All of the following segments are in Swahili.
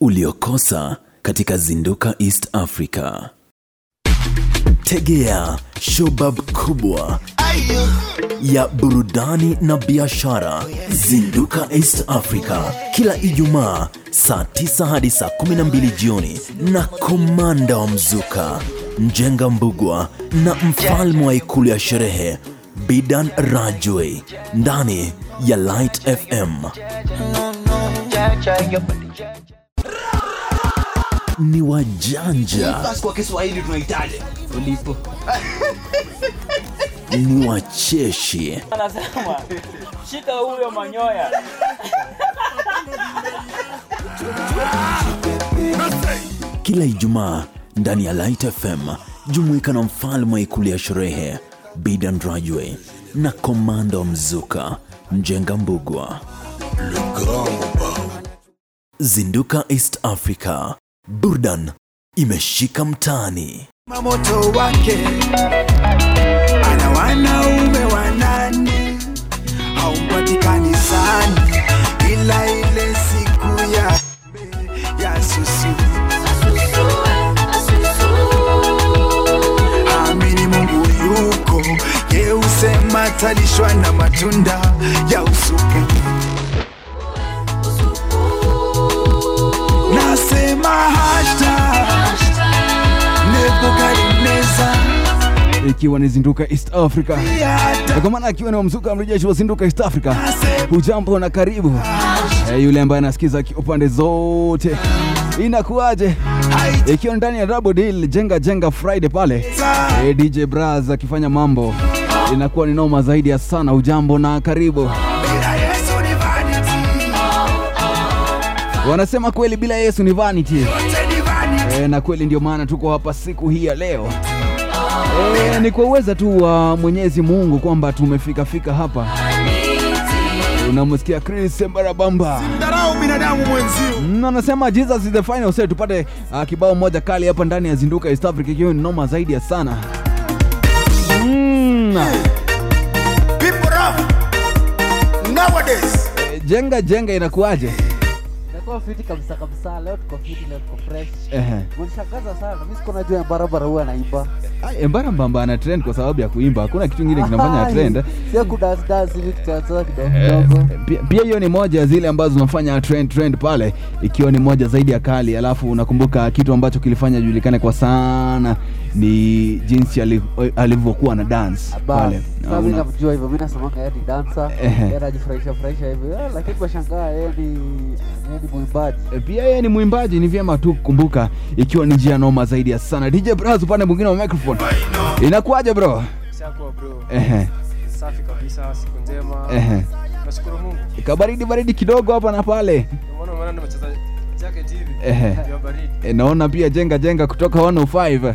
uliokosa katika Zinduka East Africa. Tegea shobab kubwa ya burudani na biashara Zinduka East Africa kila Ijumaa saa 9 hadi saa 12 jioni na komanda wa mzuka Njenga Mbugwa na mfalme wa ikulu ya sherehe Bidan Rajwe ndani ya Light FM. Ni wajanja, kwa Kiswahili tunahitaji ulipo. Ni wacheshi, anasema shika huyo manyoya. Kila Ijumaa ndani ya Light FM. Jumuika na mfalme wa ikulu ya sherehe Bidan Rajwe na komanda wa mzuka Njenga Mbugwa. Zinduka East Africa, burdan imeshika mtaani. moto wake ana wanaume wanane haupatikani sana ila ile siku ya ya susu amini mungu yuko yeusema talishwa na matunda ya usupu ikiwa ni zinduka east africa. Kwa maana akiwa ni wamzuka mrejeshi wa zinduka east africa. Hujambo na karibu. Hey, yule ambaye anasikiza ki- upande zote. Inakuwaje? Ikiwa ndani ya double deal jenga jenga friday pale. Hey, dj braz akifanya mambo. Inakuwa ni noma zaidi ya sana. Hujambo na karibu wanasema kweli bila yesu ni vanity. E, na kweli ndio maana tuko hapa siku hii ya leo. E, ni kwa uweza tu wa mwenyezi mungu kwamba tumefikafika hapa. Unamsikia chris mbarabamba dharau binadamu mwenzio. Mm, anasema jesus is the final say. Tupate uh, kibao moja kali hapa ndani ya zinduka east africa ikiwa ni noma zaidi ya sana. Mm. people rough nowadays. Eh, jenga jenga inakuwaje Inakuwa fiti kabisa kabisa. Leo tuko fiti, leo tuko fresh. Ehe. Mnishangaza sana. Mimi siko najua barabara huwa anaimba. Ai, embara mbamba ana trend kwa sababu ya kuimba hakuna kitu kingine kinafanya trend Sio ku dance dance hivi kucheza kidogo kidogo. pia, pia hiyo ni moja ya zile ambazo zinafanya trend trend pale ikiwa ni moja zaidi ya kali alafu unakumbuka kitu ambacho kilifanya julikane kwa sana ni jinsi alivyokuwa na dance pale mimi namjua hivyo. Mimi nasemanga yeye ni dancer. Yeye anajifurahisha furahisha hivi. Eh, Lakini bashangaa yeye ni yeye ni mwimbaji. E, pia yeye ni mwimbaji ni vyema tu kukumbuka ikiwa ni njia noma zaidi ya sana dj bras upande mwingine wa microphone inakuwaje bro Shakuwa bro, Ehe, safi kabisa, siku njema. ehe. Nashukuru Mungu. kabaridi baridi kidogo hapa na pale Ndio maana maana nimecheza jacket hivi. Ehe. Baridi. e, naona pia jenga jenga kutoka 105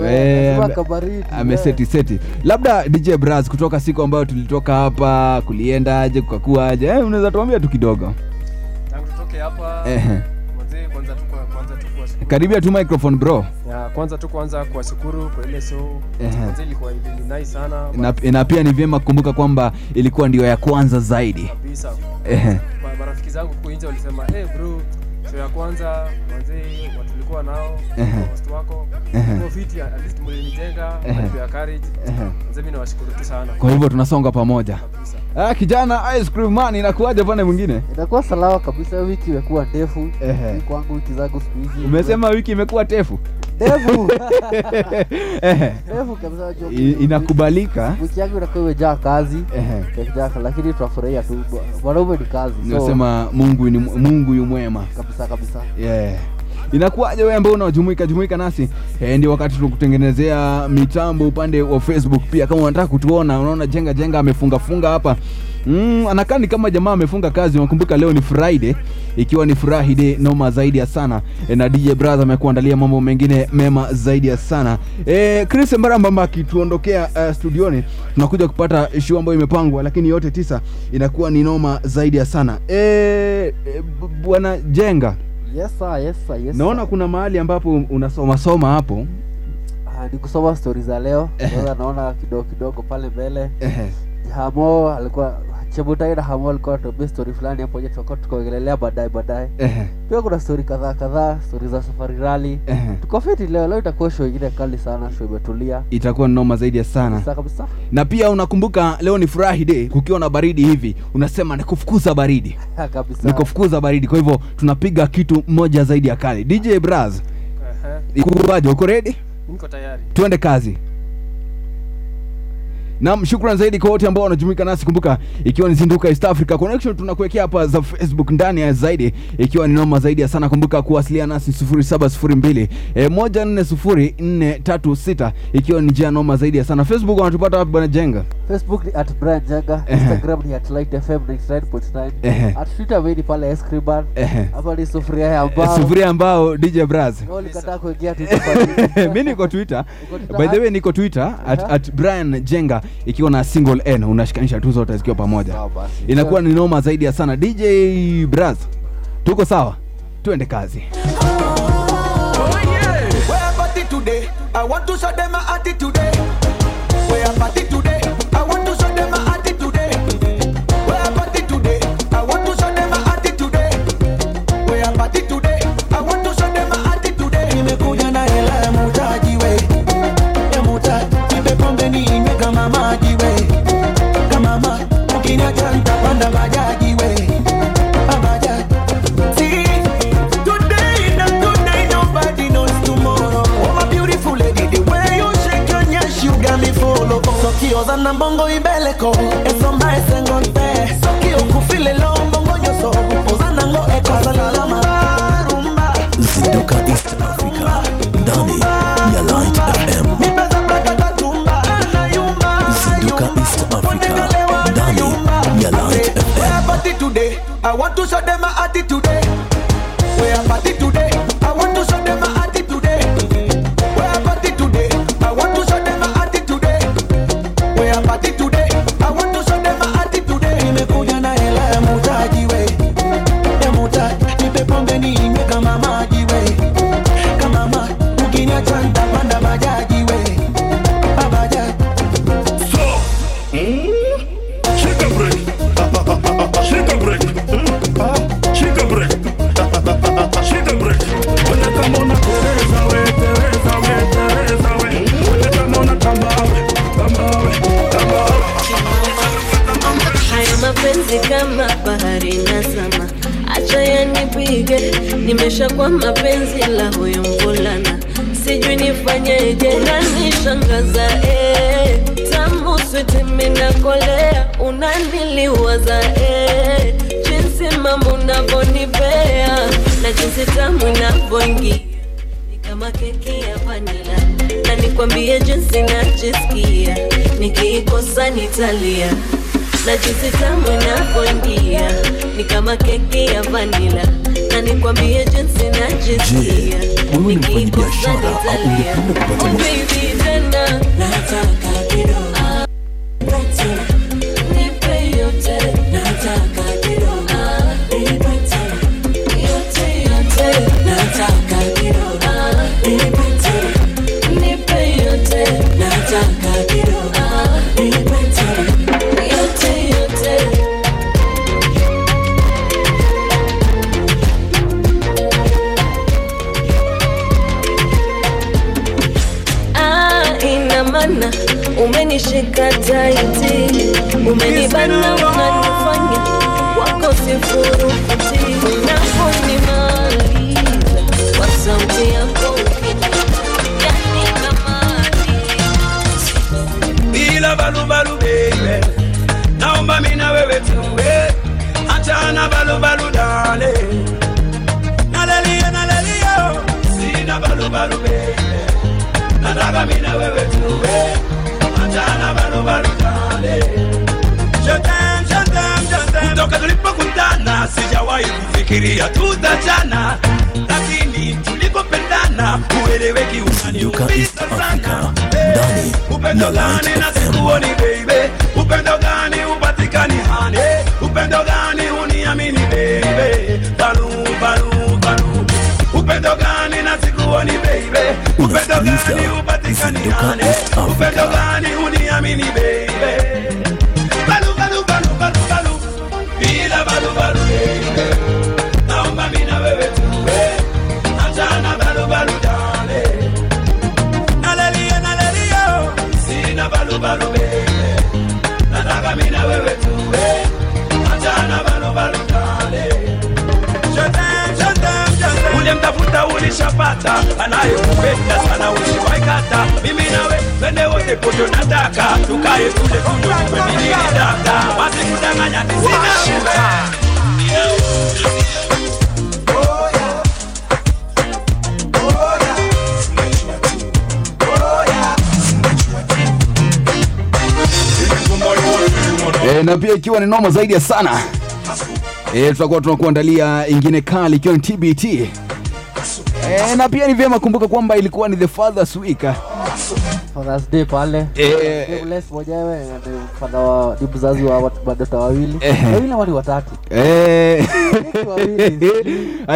Eh, ame- lazima kabaridi, ameseti labda dj bras kutoka siku ambayo tulitoka hapa kuliendaje kukakuaje eh, unaweza tuambia tu kidogo Tangu tutoke hapa. Ehe. Mzee kwanza tu kwa kwanza tu kwa karibia tu microphone bro ya kwanza tu kwanza kuwashukuru kwa ile show. Ilikuwa ili nice sana. na, na pia ni vyema kukumbuka kwamba ilikuwa ndio ya kwanza zaidi kabisa. Marafiki zangu huko nje walisema, hey bro, show ya kwanza wazee tulikuwa nao, host wako. Fiti at least mlinijenga, mlipea courage. wazee mimi nawashukuru tu sana. kwa hivyo tunasonga pamoja ah, kijana ice cream man inakuwaje pande mwingine Itakuwa salawa kabisa. Wiki imekuwa ndefu. Kwangu wiki zangu siku hizi. umesema wiki imekuwa tefu ndefu. Ehe. Ndefu kabisa. unajua inakubalika Wiki yangu inakuwa imejaa kazi. Imejaa lakini tunafurahia tu. Wanaume ni kazi. Nasema mungu ni mungu yu mwema kabisa kabisa. yeah. inakuwaje wewe ambao unajumuika jumuika nasi e, ndio wakati tunakutengenezea mitambo upande wa facebook pia kama unataka kutuona unaona jenga jenga amefungafunga hapa mm, anakaa ni kama jamaa amefunga kazi. Unakumbuka leo ni friday ikiwa ni furahi noma zaidi ya sana. E, na dj brother amekuandalia mambo mengine mema zaidi ya sana. E, chris mbarambamba akituondokea uh, studioni. Tunakuja kupata show ambayo imepangwa lakini yote tisa inakuwa ni noma zaidi ya sana. E, e, bwana jenga. Yes sir, yes sir, yes naona kuna mahali ambapo unasoma soma hapo. Ah, ni kusoma stori za leo. Naona kidogo kidogo pale mbele. Jamo alikuwa chebutai na hamu alikuwa tuambia story fulani hapo je tutakuwa tukaongelelea baadaye baadaye. Ehe, pia kuna story kadhaa kadhaa story za safari rally. Ehe. tuko fiti leo leo itakuwa show ingine kali sana show imetulia. Itakuwa noma zaidi ya sana. Kabisa na pia unakumbuka leo ni furahi day kukiwa na baridi hivi unasema nikufukuza baridi. Nikufukuza baridi kwa hivyo tunapiga kitu moja zaidi ya kali. Dj braz. Ehe, ikuwaje uko redi niko tayari. Tuende kazi nam shukran zaidi kwa wote ambao wanajumuika nasi. Kumbuka ikiwa ni zinduka east africa connection tunakuwekea hapa za facebook ndani ya zaidi ikiwa ni noma zaidi ya sana. Kumbuka kuwasiliana nasi 0702 e, 140436 ikiwa ni njia noma zaidi ya sana. Facebook wanatupata wapi bwana jenga facebook ni at brian jaga instagram ni at light fm 99.9 at twitter weni pale escriban. Hapa ni sufuria ya mbao. Sufuria ambao dj braz. Wewe ulikataa kuingia Twitter mi niko twitter. By the way niko twitter at, at brian jenga ikiwa na single n unashikanisha tu zote zikiwa pamoja. Inakuwa ni noma zaidi ya sana. Dj braz tuko sawa? Tuende kazi. Oh, yeah. I want to show them my attitude. Today. Where party mama jiwe kama mama ukinaja nitapanda bajaji we Soki ozana mbongo ibeleko Esomba esengo nte Soki okufile lo mbongo nyoso Ozana ngo eko salalama Rumba Zindoka East Africa Dani want to show them my attitude today. Where party today? Nimeshakuwa mapenzi la huyu mvulana, sijui nifanyeje, unanishangaza eh, tamu switi minakolea, unaniliwaza eh, jinsi mambo unavyonipea na jinsi tamu inavyoingia ni kama keki ya vanila na nikwambie jinsi najisikia. Nikiikosa nitalia na jinsi tamu inavyoingia. Ni kama keki ya vanila na nikwambie jinsi najisikia. Wewe ni mfanyabiashara au ungependa kupata taiti, umenibana, unanifanya wako sifurukuti, unaponimaliza kwa sauti yako ukiniita, yani kama bila balubalu baby naomba mina wewe tuwe. Achana balubalu dale. Nalelia nalelia oh. sina balubalu baby nataka mina wewe tuwe t'aime. kutoka tulipokutana sijawahi kufikiria tutachana. Lakini tulipopendana ueleweki unaniumiza sana. Ndani upendo gani na sikuoni baby? Upendo gani upatikani hani upendo gani uniamini baby? Balu balu balu. Upendo gani na honey baby. Upenda gani gani uniamini baby? Na na wewe nishapata anayekupenda sana ushiwaikata mimi nawe twende wote poto nataka tukaye tule tunywe tumeminilidaka wasikudanganya nisina e, na pia ikiwa ni noma zaidi ya sana e, tutakuwa tunakuandalia ingine kali ikiwa ni tbt e, na pia ni vyema kumbuka kwamba ilikuwa ni the fathers week Father's Day pale. Eh. Mwenyewe ni wa ni mzazi wa watu wawili. Eh. wawili ama ni watatu. Wawili.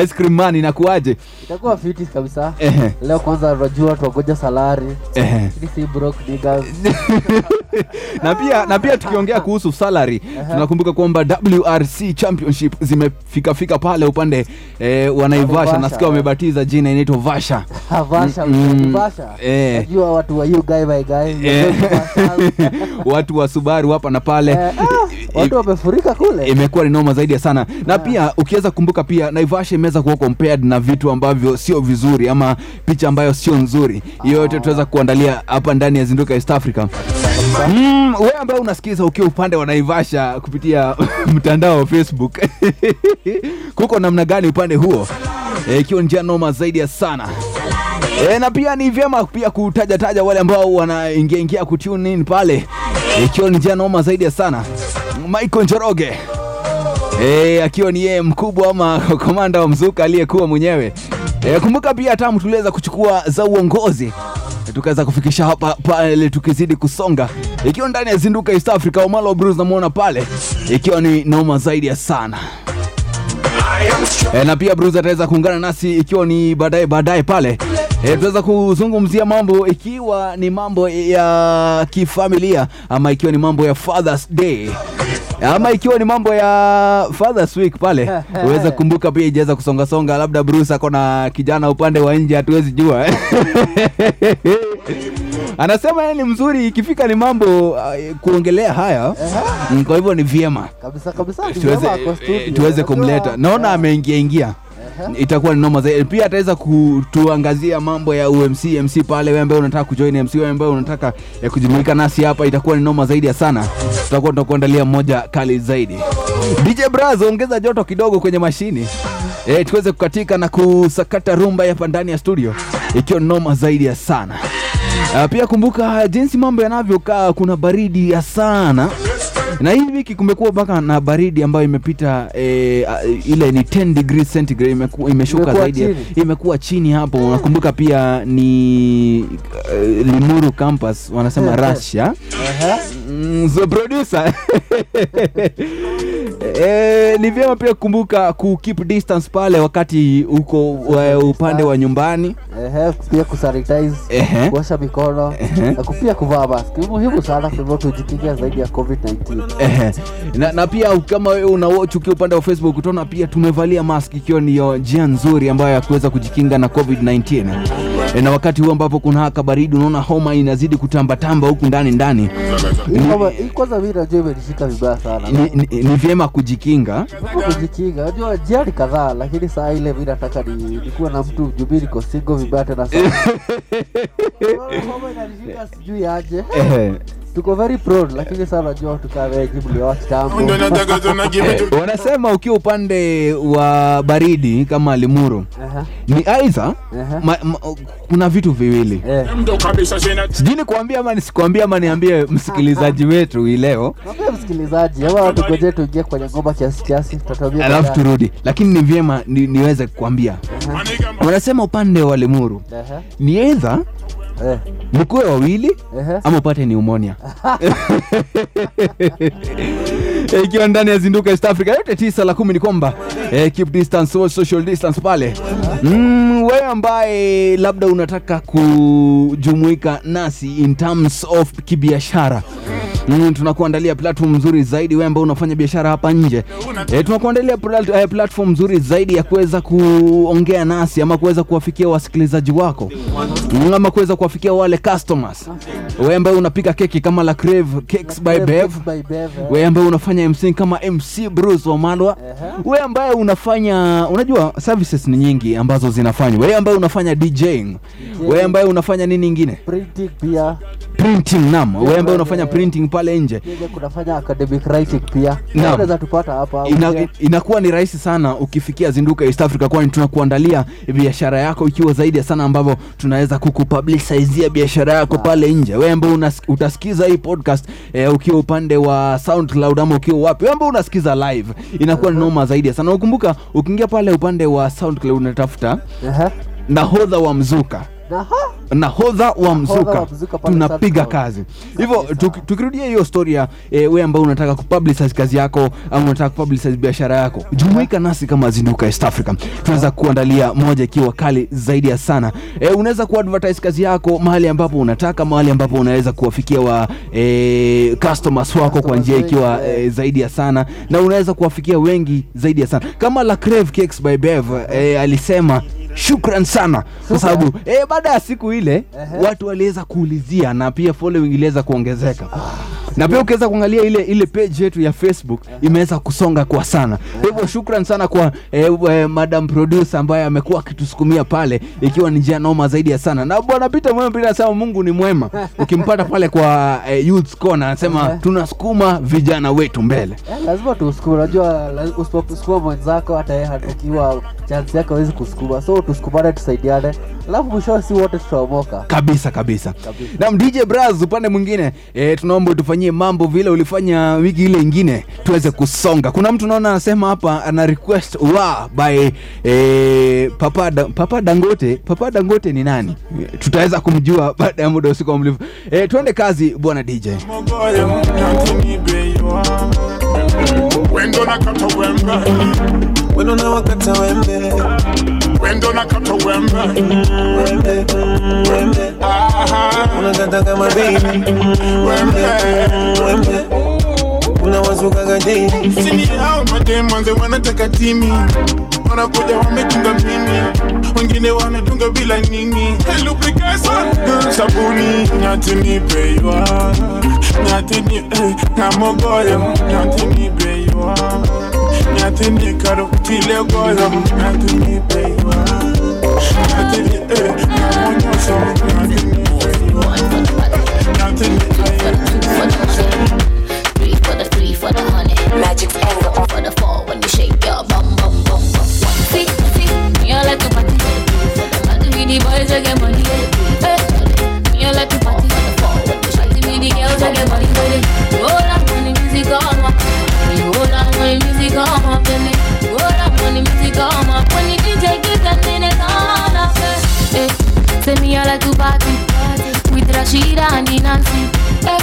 Ice cream man inakuaje itakuwa fiti kabisa. Eh. leo kwanza rajua tuwagoja salari eh, si broke niggas. Na pia na pia tukiongea kuhusu salary tunakumbuka kwamba wrc championship zimefikafika pale upande eh, wanaivasha Naivasha, nasikia eh. wamebatiza jina inaitwa vasha. Vasha, Mm, Vasha. eh. najua watu wa guy by guy. Yeah. watu wa subaru hapa na pale. Eh, ah, watu wamefurika kule. imekuwa ni noma zaidi sana. Na pia ukiweza kumbuka pia naivasha imeweza kuwa compared na vitu ambavyo sio vizuri ama picha ambayo sio nzuri. Hiyo yote tutaweza kuandalia hapa ndani ya zinduka east africa mm, we ambaye unasikiza ukiwa upande wa naivasha kupitia mtandao wa facebook. Kuko namna gani upande huo? Ikiwa ikiwa njia noma zaidi ya sana. E, na pia ni vyema pia kutajataja wale ambao wanaingia ingia kutune in pale. Ikiwa ni njia noma zaidi ya sana. Michael Njoroge. E, akiwa ni yeye mkubwa ama komanda wa mzuka aliyekuwa mwenyewe. E, kumbuka pia tamu tuliweza kuchukua za uongozi tukaweza kufikisha hapa pale tukizidi kusonga. Ikiwa ndani ya zinduka east africa omalo bruce namwona pale. Ikiwa ni noma zaidi ya sana. E, na pia Bruce ataweza kuungana nasi ikiwa ni baadaye baadaye pale. E, tutaweza kuzungumzia mambo ikiwa ni mambo ya kifamilia ama ikiwa ni mambo ya Father's Day ama ikiwa ni mambo ya Father's Week pale uweze kumbuka pia ijaweza kusongasonga, labda Bruce ako na kijana upande wa nje, hatuwezi jua. Anasema yeye ni mzuri ikifika ni mambo uh, kuongelea haya Mm, kwa hivyo ni vyema. Kabisa kabisa tuweze, tuweze kumleta. Naona ameingia ingia itakuwa ni noma zaidi. Pia ataweza kutuangazia mambo ya umc mc pale wewe ambaye unataka kujoin mc wewe ambaye unataka ya kujumuika nasi hapa itakuwa ni noma zaidi ya sana. Tutakuwa tunakuandalia moja kali zaidi. Dj braz ongeza joto kidogo kwenye mashini. E, tuweze kukatika na kusakata rumba hapa ndani ya studio. Ikiwa noma zaidi ya sana. Uh, pia kumbuka jinsi mambo yanavyokaa kuna baridi ya sana na hii wiki kumekuwa mpaka na baridi ambayo imepita eh, uh, ile ni 10 degrees centigrade imeku, imeshuka zaidi imekuwa chini hapo. Unakumbuka pia ni uh, limuru campus wanasema russia. Mm, the producer Eh, ni vyema pia kukumbuka ku keep distance pale wakati uko uh, upande wa nyumbani. Ehe, pia kusanitize Ehe. kuosha mikono na pia kuvaa mask. Ni muhimu sana kwa hivyo tujikinga zaidi ya covid-19 Ehe. na, na pia kama wewe una watch ukiwa upande wa facebook utaona pia tumevalia mask ikiwa niyo njia nzuri ambayo ya kuweza kujikinga na covid-19 e, na wakati huu ambapo kuna haka baridi unaona homa inazidi kutambatamba huku ndani ndani. Kwanza mimi najua imenishika vibaya sana? ni, vyema kujikinga. Kujikinga. Najua njia kadhaa lakini saa ile mimi nataka nikuwa na mtu jumbi niko single vibaya tena sana. Homa inanishika sijui aje. Tuko very proud lakini saa najua tukaa Eh, wanasema ukiwa upande wa baridi kama limuru Ehe. ni aidha ma, ma, kuna vitu viwili. Sijui ni kuambia ama nisikuambia ama niambie msikilizaji wetu hii leo. Msikilizaji ama watugoje tuingie kwenye ngoma kiasi kiasi alafu turudi. Lakini ni vyema ni, niweze kukwambia. Wanasema upande wa limuru Ehe. ni eidha Eh. mkuwe wawili Ehe. ama upate pneumonia ikiwa ndani ya zinduka east africa yote tisa la kumi ni kwamba eh, keep distance social distance pale mm, wewe ambaye labda unataka kujumuika nasi in terms of kibiashara mm, tunakuandalia platform nzuri zaidi wewe ambao unafanya biashara hapa nje e, tunakuandalia plat, eh, platform nzuri zaidi ya kuweza kuongea nasi ama kuweza kuwafikia wasikilizaji wako mm, ama kuweza kuwafikia wale customers. Wewe ambaye unapika keki kama la Crave Cakes by Bev. Eh. wewe ambaye unafanya MC kama MC Bruce Wamalwa. Wewe ambaye unafanya unajua services ni nyingi ambazo zinafanywa. Wewe ambaye unafanya DJing. Wewe ambaye unafanya nini ingine printing nam wewe ambaye unafanya printing pale nje. Kunafanya academic writing pia. Unaweza tupata hapa Ina, inakuwa ni rahisi sana ukifikia zinduka east africa kwani tunakuandalia biashara yako ikiwa zaidi ya sana ambavyo tunaweza kukupublicizia biashara yako pale nje. Wewe unas- utasikiza hii podcast eh, ukiwa upande wa soundcloud ama ukiwa wapi wewe unasikiza live inakuwa ni noma zaidi sana. Ukumbuka ukiingia pale upande wa soundcloud unatafuta Ehe. nahodha wa mzuka. na nahodha wa mzuka wa mzuka. tunapiga kazi. Hivyo tuki- tukirudia hiyo story ya e, we ambao unataka kupublicize kazi yako au unataka kupublicize biashara yako jumuika nasi kama zinduka east africa. Tunaweza kuandalia moja ikiwa kali zaidi ya sana. E, unaweza kuadvertise kazi yako mahali ambapo unataka mahali ambapo unaweza kuwafikia wa e, customers wako kwa njia ikiwa e, zaidi ya sana na unaweza kuwafikia wengi zaidi ya sana. Kama la Crave Cakes by Bev e, alisema shukran sana. Kwa sababu e, baada ya siku ile watu waliweza kuulizia na pia following iliweza kuongezeka. Na pia ukiweza kuangalia ile ile page yetu ya facebook imeweza kusonga kwa sana. Hivyo shukran sana kwa eh, eh, madam producer ambaye amekuwa akitusukumia pale ikiwa ni njia noma zaidi ya sana. Na bwana peter mwema pia anasema mungu ni mwema. Ukimpata pale kwa eh, youth corner anasema tunasukuma vijana wetu mbele. Eh, lazima tusukume unajua la- mwenzako hata yeye hatakiwa chance yake hawezi kusukuma. So tusukumane tusaidiane. Alafu mwisho si wote tutaomoka. Kabisa kabisa. Nam dj bras upande mwingine. E, tunaomba utufanyie mambo vile ulifanya wiki ile ingine tuweze kusonga. Kuna mtu naona anasema hapa ana request wa by e, papa, da, papa dangote papa dangote ni nani? Tutaweza kumjua baada ya muda usiku wa mlivu. E, tuende kazi bwana dj wembe Wendo na wakata wembe. Wendo nakata wembe? Wembe Wembe. Unakata kama baby. Wembe Wembe. Unawazukaga daily Sini hao mademanze wanataka timi Wanakuja wametunga mimi Wengine wanatunga bila nini. Sabuni Nyati nipeywa Nyati ni eh, Kamogoyo Nyati nipeywa Nyati ni karotile goyo Nyati nipeywa Nyati ni eh, Kamonyoso Nyati nipeywa Nyati nipeywa Three for the three for the honey. Magic's anger on for the fall when you shake your bum bum bum bum. See, see, me I like to party. Party with the boys I get money. Hey, me I like to party. Party with the girls I get money. When the music come up, baby. Hold on when the music come up. When the DJ give that minute on up. Hey, say me I like to party with Rashida and the Nancy. Hey.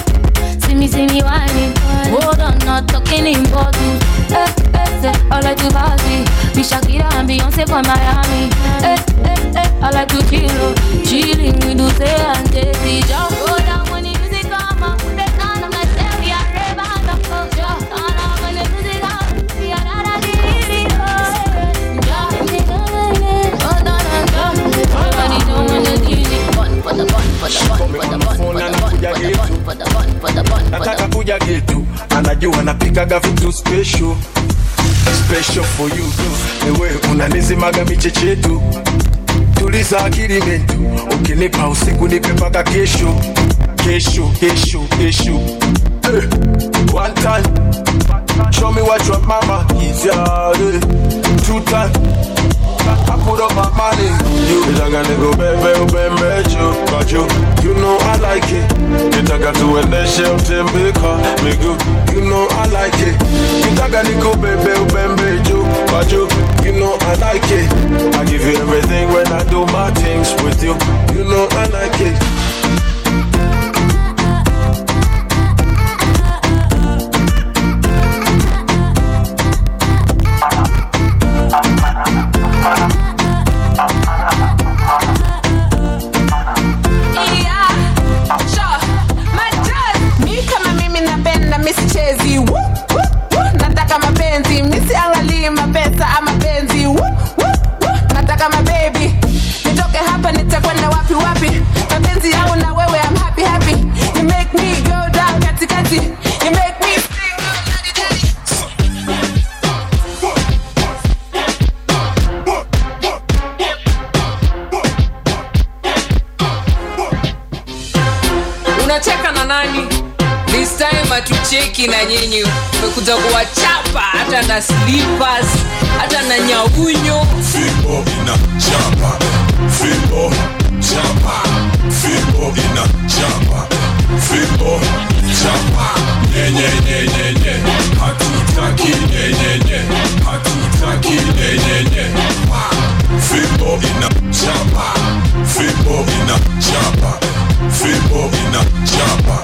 See me, see me whining. Hold on, not talking in bottles. Eh, eh, say, I like to party. Be Shakira and Beyonce from Miami. Eh, eh, eh, I like to chill. oh. Chilling with Uche and Jay-Z. Just hold on when the music come on. Put for kuja getu. Anajua napikaga vitu special. Special for you ewe unanizimaga michechetu tuliza akili metu ukinipa usiku nipe mpaka kesho. Kesho kesho kesho. Eh, one time. Show me what your mama is yeah, eh. two time I put up my money. You nitaka nikubebe ubembe juu kwa juu. You know I like it. Nitaka tuendeshe utembeka miguu. You know I like it. Nitaka nikubebe ubembe juu kwa juu. You know I like it. I give you everything when I do my things with you. You know I like it. Tucheki na nyinyi tumekuja kuwachapa hata na slippers hata na nyaunyo Fimbo ina chapa, fimbo chapa, fimbo ina chapa, fimbo chapa,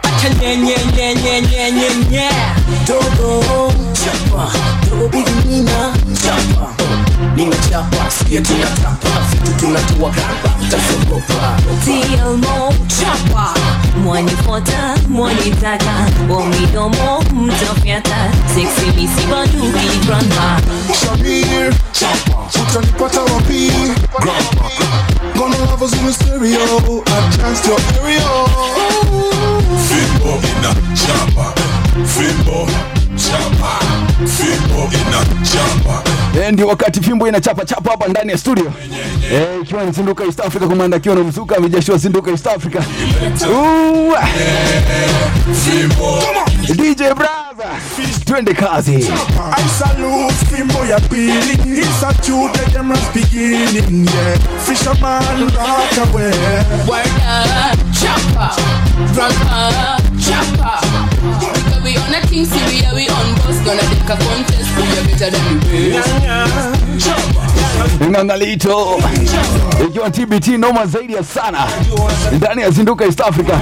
냐냐냐냐냐냐냐 도도 잡아 도비기 니나 잡아 nimechapa sio tunatapa vitu tunatoa hapa tasogopa tielmo chapa mwanipota mwanitaka wamidomo mtafyata seksi misibaduki grandma shabir chapa utanipata wapi grandma gonna love us in the stereo adjust your area. Fimbo ina chapa, fimbo chapa, fimbo ina chapa. Eh, ndio wakati fimbo inachapa chapa hapa ndani ya studio. Eh, ikiwa ni Zinduka East Africa komanda akiwa na mzuka amejashua Zinduka East Africa. Uwa. Fimbo. DJ brother twende kazi. I salute Fimbo ya pili. It's a true the cameras beginning Yeah, fisherman rock away. Word up, chopper, grandpa, chopper. Because we on a thing, see we are we on boss, gonna take a contest, we are better than the rest. Ng'ang'alito ikiwa TBT noma zaidi ya sana ndani ya Zinduka East Africa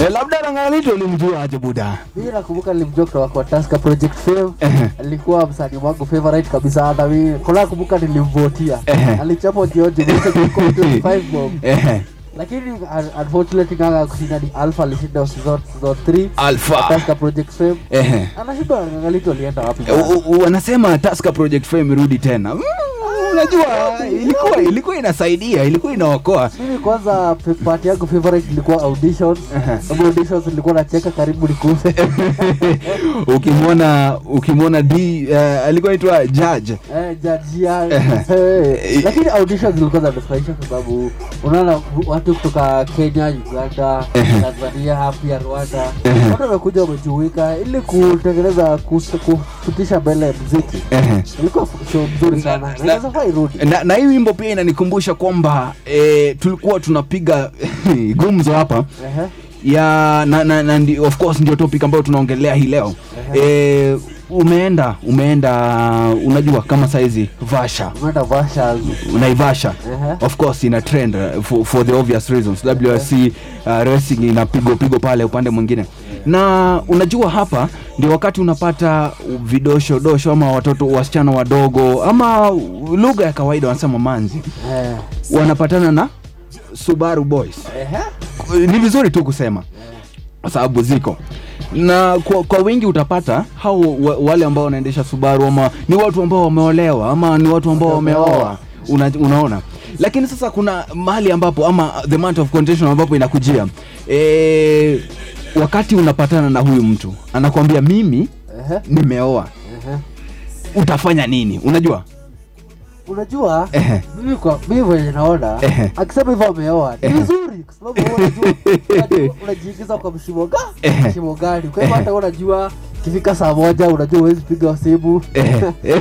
eh, labda Ng'ang'alito ulimjua aje buda mimi nakumbuka nilimjua kutoka kwa Tusker Project Fame alikuwa msanii wangu favorite kabisa hata mimi kuna kumbuka nilimvotia alichapa kwa 25 bob Ehe. Lakini unfortunately kanga kushinda ni Alpha alishinda season season 3 Alpha. taska Project Fame. Ehe. anashinda Ng'ang'alito alienda wapi? Wanasema taska Project Fame rudi tena. Mm, unajua ilikuwa ilikuwa inasaidia ilikuwa inaokoa. Mimi kwanza part yangu favorite ilikuwa auditions. Auditions nilikuwa nacheka karibu nikufe ukimwona ukimwona d uh, alikuwa aitwa judge. Eh, judge. Eh, lakini auditions zilikuwa zinanifurahisha kwa sababu unaona watu kutoka Kenya, Uganda, Tanzania, hapa pia Rwanda. Watu wamekuja wamejuika ili kutengeneza kupitisha mbele mziki. Ilikuwa show mzuri sana, na na hii wimbo pia inanikumbusha kwamba e, tulikuwa tunapiga gumzo hapa. Ya na, na, na of course ndio topic ambayo tunaongelea hii leo. E, umeenda umeenda unajua kama saizi vasha. Naivasha uh-huh. Of course ina trend uh, for, for the obvious reasons. Wrc uh, racing ina pigo pigo pale upande mwingine. Na unajua hapa ndio wakati unapata vidoshodosho ama watoto wasichana wadogo ama lugha ya kawaida wanasema manzi. Eh. wanapatana na subaru boys. Ni vizuri tu kusema sababu ziko. Na kwa, kwa wingi utapata hao wa, wale ambao wanaendesha subaru ama ni watu ambao wameolewa ama ni watu ambao wameoa. Una, unaona? Lakini sasa kuna mahali ambapo ama the of contention ambapo inakujia. E, wakati unapatana na huyu mtu anakuambia mimi nimeoa. Utafanya nini? Unajua Unajua mimi kwa mimi naona akisema hivyo ameoa. Ni vizuri kwa sababu unajua unajiingiza kwa mshimo ga mshimo gani? Kwa hivyo hata unajua kifika saa moja unajua huwezi piga simu.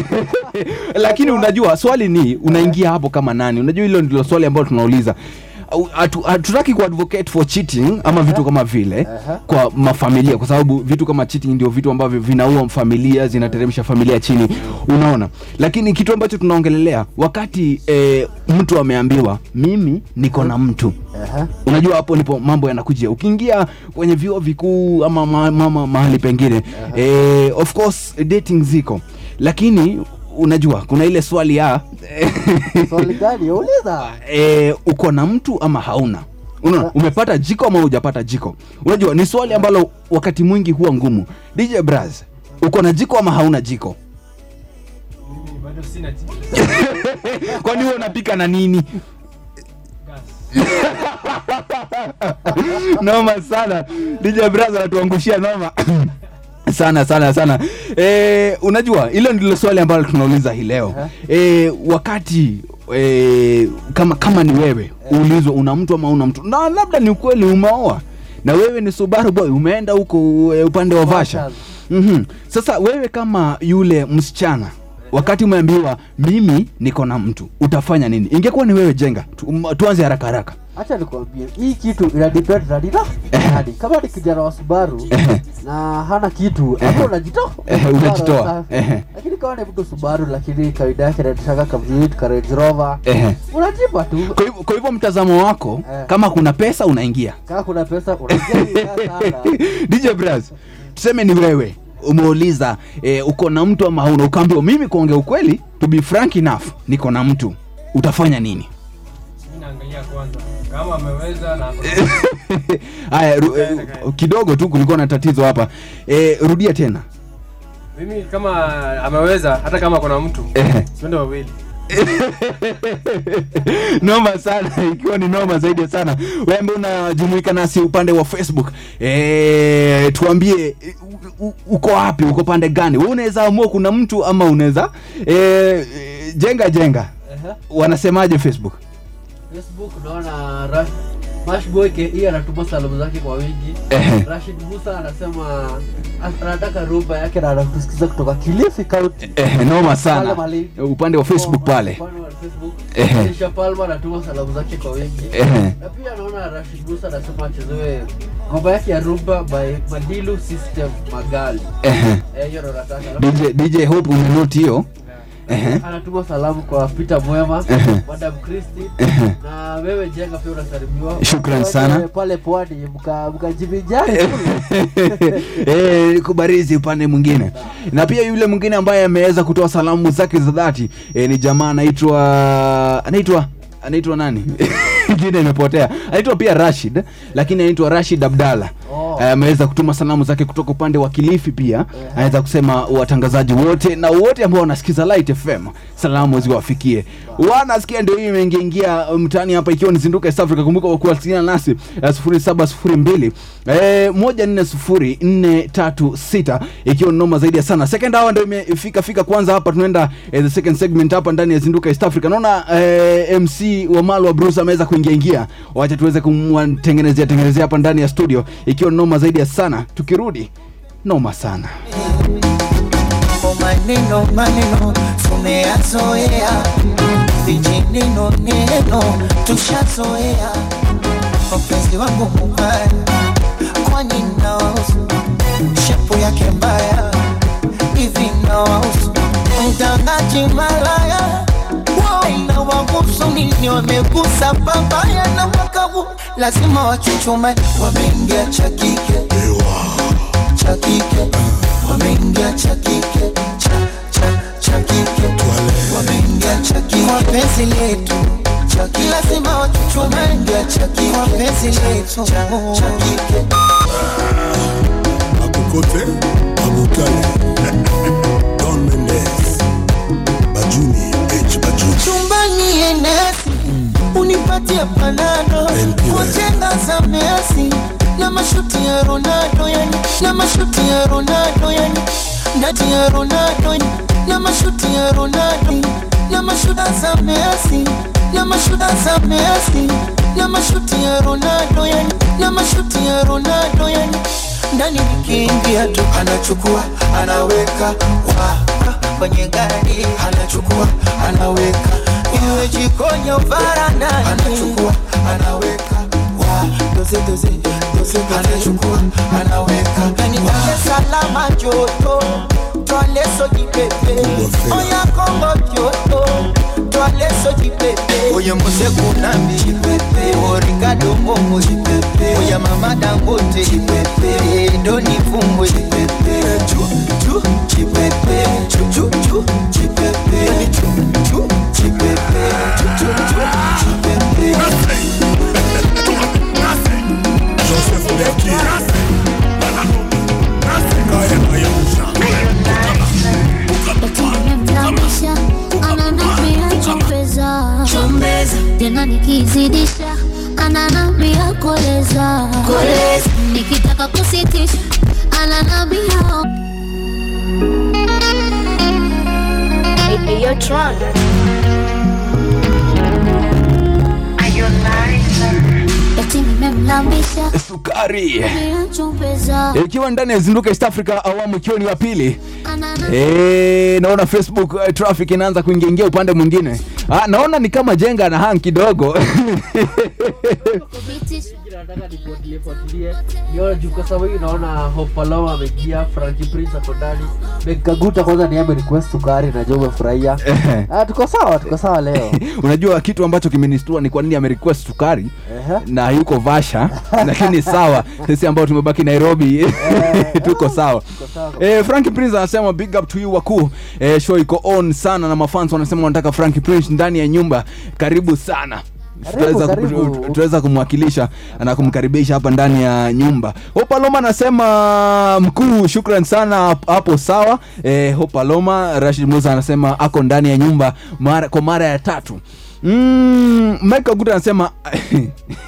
Lakini unajua swali ni unaingia hapo kama nani? Unajua hilo ndilo swali ambalo tunauliza Hatutaki kuadvocate for cheating ama vitu kama vile kwa mafamilia kwa sababu vitu kama cheating ndio vitu ambavyo vinaua familia zinateremsha familia chini. Unaona? Lakini kitu ambacho tunaongelelea wakati eh, mtu ameambiwa mimi niko na mtu. Unajua hapo ndipo mambo yanakujia. Ukiingia kwenye vyuo vikuu ama mama mahali pengine mahali pengine eh, of course dating ziko. Lakini unajua kuna ile swali ya swali gani? Uliza. E, uko na mtu ama hauna? Unaona umepata jiko ama hujapata jiko? Unajua ni swali ambalo wakati mwingi huwa ngumu. Dj Braz, uko na jiko ama hauna jiko? Kwani huwa unapika na nini? Noma sana. Dj Braz anatuangushia noma sana sana sana. E, unajua hilo ndilo swali ambalo tunauliza hii leo. E, wakati e, kama kama ni wewe uulizwa una mtu ama una mtu? Na labda ni ukweli umeoa. Na wewe ni subaru boy umeenda huko upande wa vasha. Mm-hmm. sasa wewe kama yule msichana wakati umeambiwa mimi niko na mtu utafanya nini? Ingekuwa ni wewe jenga. Tu, tuanze haraka haraka. Hacha nikwambie hii kitu ina depend na nina nani kama ni kijana wa subaru na hana kitu hapo unajitoa. Unajitoa. Lakini kama ni mtu subaru lakini kawaida yake nataka kamjit ka Range Rover unajipa tu. Kwa hivyo- kwa hivyo mtazamo wako kama kuna pesa unaingia. Kama kuna pesa unaingia. Dj bras tuseme ni wewe umeuliza e, uko na mtu ama hauna? Ukaambiwa mimi kuongea ukweli to be frank enough niko na mtu. Utafanya nini? Haya eh, kidogo tu kulikuwa na tatizo hapa. E, rudia tena. Mimi kama ameweza hata kama kuna mtu twende wawili noma sana ikiwa ni noma zaidi sana. Wewe ambaye unajumuika nasi upande wa facebook? E, tuambie u- uko wapi? Uko pande gani? Wewe unaweza amua kuna mtu ama unaweza e, jenga jenga. -huh. wanasemaje facebook? Facebook naona Mashboy KE anatuma salamu zake kwa wingi. Rashid Musa anasema anataka rumba yake na anakusikiza kutoka Kilifi County. Eh, noma sana upande wa facebook pale Upande wa Facebook. Ehe. Elisha Palma anatuma salamu zake kwa wingi. Na pia naona Rashid Musa anasema achezewe ngoma yake ya rumba by Madilu System Magali. Eh, hiyo ndo nataka. dj dj hope umenoti hiyo. Anatuma salamu kwa Peter Mwema, Madam Christie na wewe Jenga pia unasalimiwa. Shukran sana. Pale pwani mkajivinjari. Eh, kubarizi upande mwingine na pia yule mwingine ambaye ameweza kutoa salamu zake za dhati eh, ni jamaa anaitwa anaitwa anaitwa nani jina imepotea anaitwa pia rashid lakini anaitwa rashid abdalla Oh. Eh, ameweza kutuma salamu zake kutoka upande wa kilifi pia. Anaweza kusema watangazaji wote na wote ambao wanasikiza light fm salamu ziwafikie. Wanasikia ndio hii imeingiingia mtaani hapa ikiwa ni zinduka east africa. Kumbuka kuwasiliana nasi eh, 0702 eh, 140436 ikiwa ni noma zaidi sana. Second hour ndio imefika fika kwanza hapa tunaenda eh, the second segment hapa ndani ya zinduka east africa. Naona eh, mc wa malwa bruce ameweza kuingia ingia. Wacha tuweze kumtengenezea tengenezea hapa ndani ya studio ikiwa ni noma zaidi ya sana. Tukirudi noma sana. Maneno maneno tumeyazoea, vijineno neno tushazoea. Mpenzi wangu mubaya, kwani nawausu shepu yake mbaya hivi nawausu mtangaji malaya nawahusu nini? Wamegusa babaya na mwaka huu lazima wachuchume, wameingia cha kike cha kike wameingia cha kike cha cha cha kike wameingia cha kike kwa penzi letu. Cha kike lazima wachuchume. Wameingia cha kike kwa penzi letu. cha kike Akokote, Abukale, Don Mendes. Bajuni. Chumbani enesi unipatie panado. Kujenga za Messi na mashuti ya Ronaldo yani. Na mashuti ya Ronaldo yani. Ndati ya Ronaldo yani. Na mashuti ya Ronaldo. Na mashuda za Messi. Na mashuda za Messi. Na mashuti ya Ronaldo yani. Na mashuti ya Ronaldo yani. Ndani nikiingia tu anachukua anaweka. Wa kwenye gari anachukua anaweka iwe jikoni au varandani anachukua anaweka wa doze doze doze anachukua anaweka yani Dar es Salaam joto twale soji pepe oya Kongo joto twale soji pepe oya Mose Kunambi chipepe Origado Momo chipepe oya Mama Dangote chipepe Doni chou nikitaka kusitisha ananambia Eti nimemlambisha sukari. Ikiwa ndani ya zinduka east africa awamu ikiwa ni wa pili. Eh, naona facebook uh, traffic inaanza kuingiaingia upande mwingine. Ah, naona ni kama jenga na hang kidogo nataka nifuatilie fuatilie. Nione juu kwa sababu hii naona hopaloma ameingia franki prince ako ndani. Benkaguta kwanza ni request sukari najua umefurahia ah, tuko sawa tuko sawa leo. Unajua kitu ambacho kimenistua ni kwa nini amerequest sukari na yuko vasha lakini sawa sisi ambao tumebaki nairobi. Tuko sawa. Eh, franki prince anasema big up to you wakuu eh, show iko on sana na mafans wanasema wanataka franki prince ndani ya nyumba. Karibu sana Tutaweza kumwakilisha na kumkaribisha hapa ndani ya nyumba. Hopaloma anasema mkuu shukran sana hapo sawa. Eh, hopaloma rashid musa anasema ako ndani ya nyumba mara, kwa mara ya tatu Mm, Guta anasema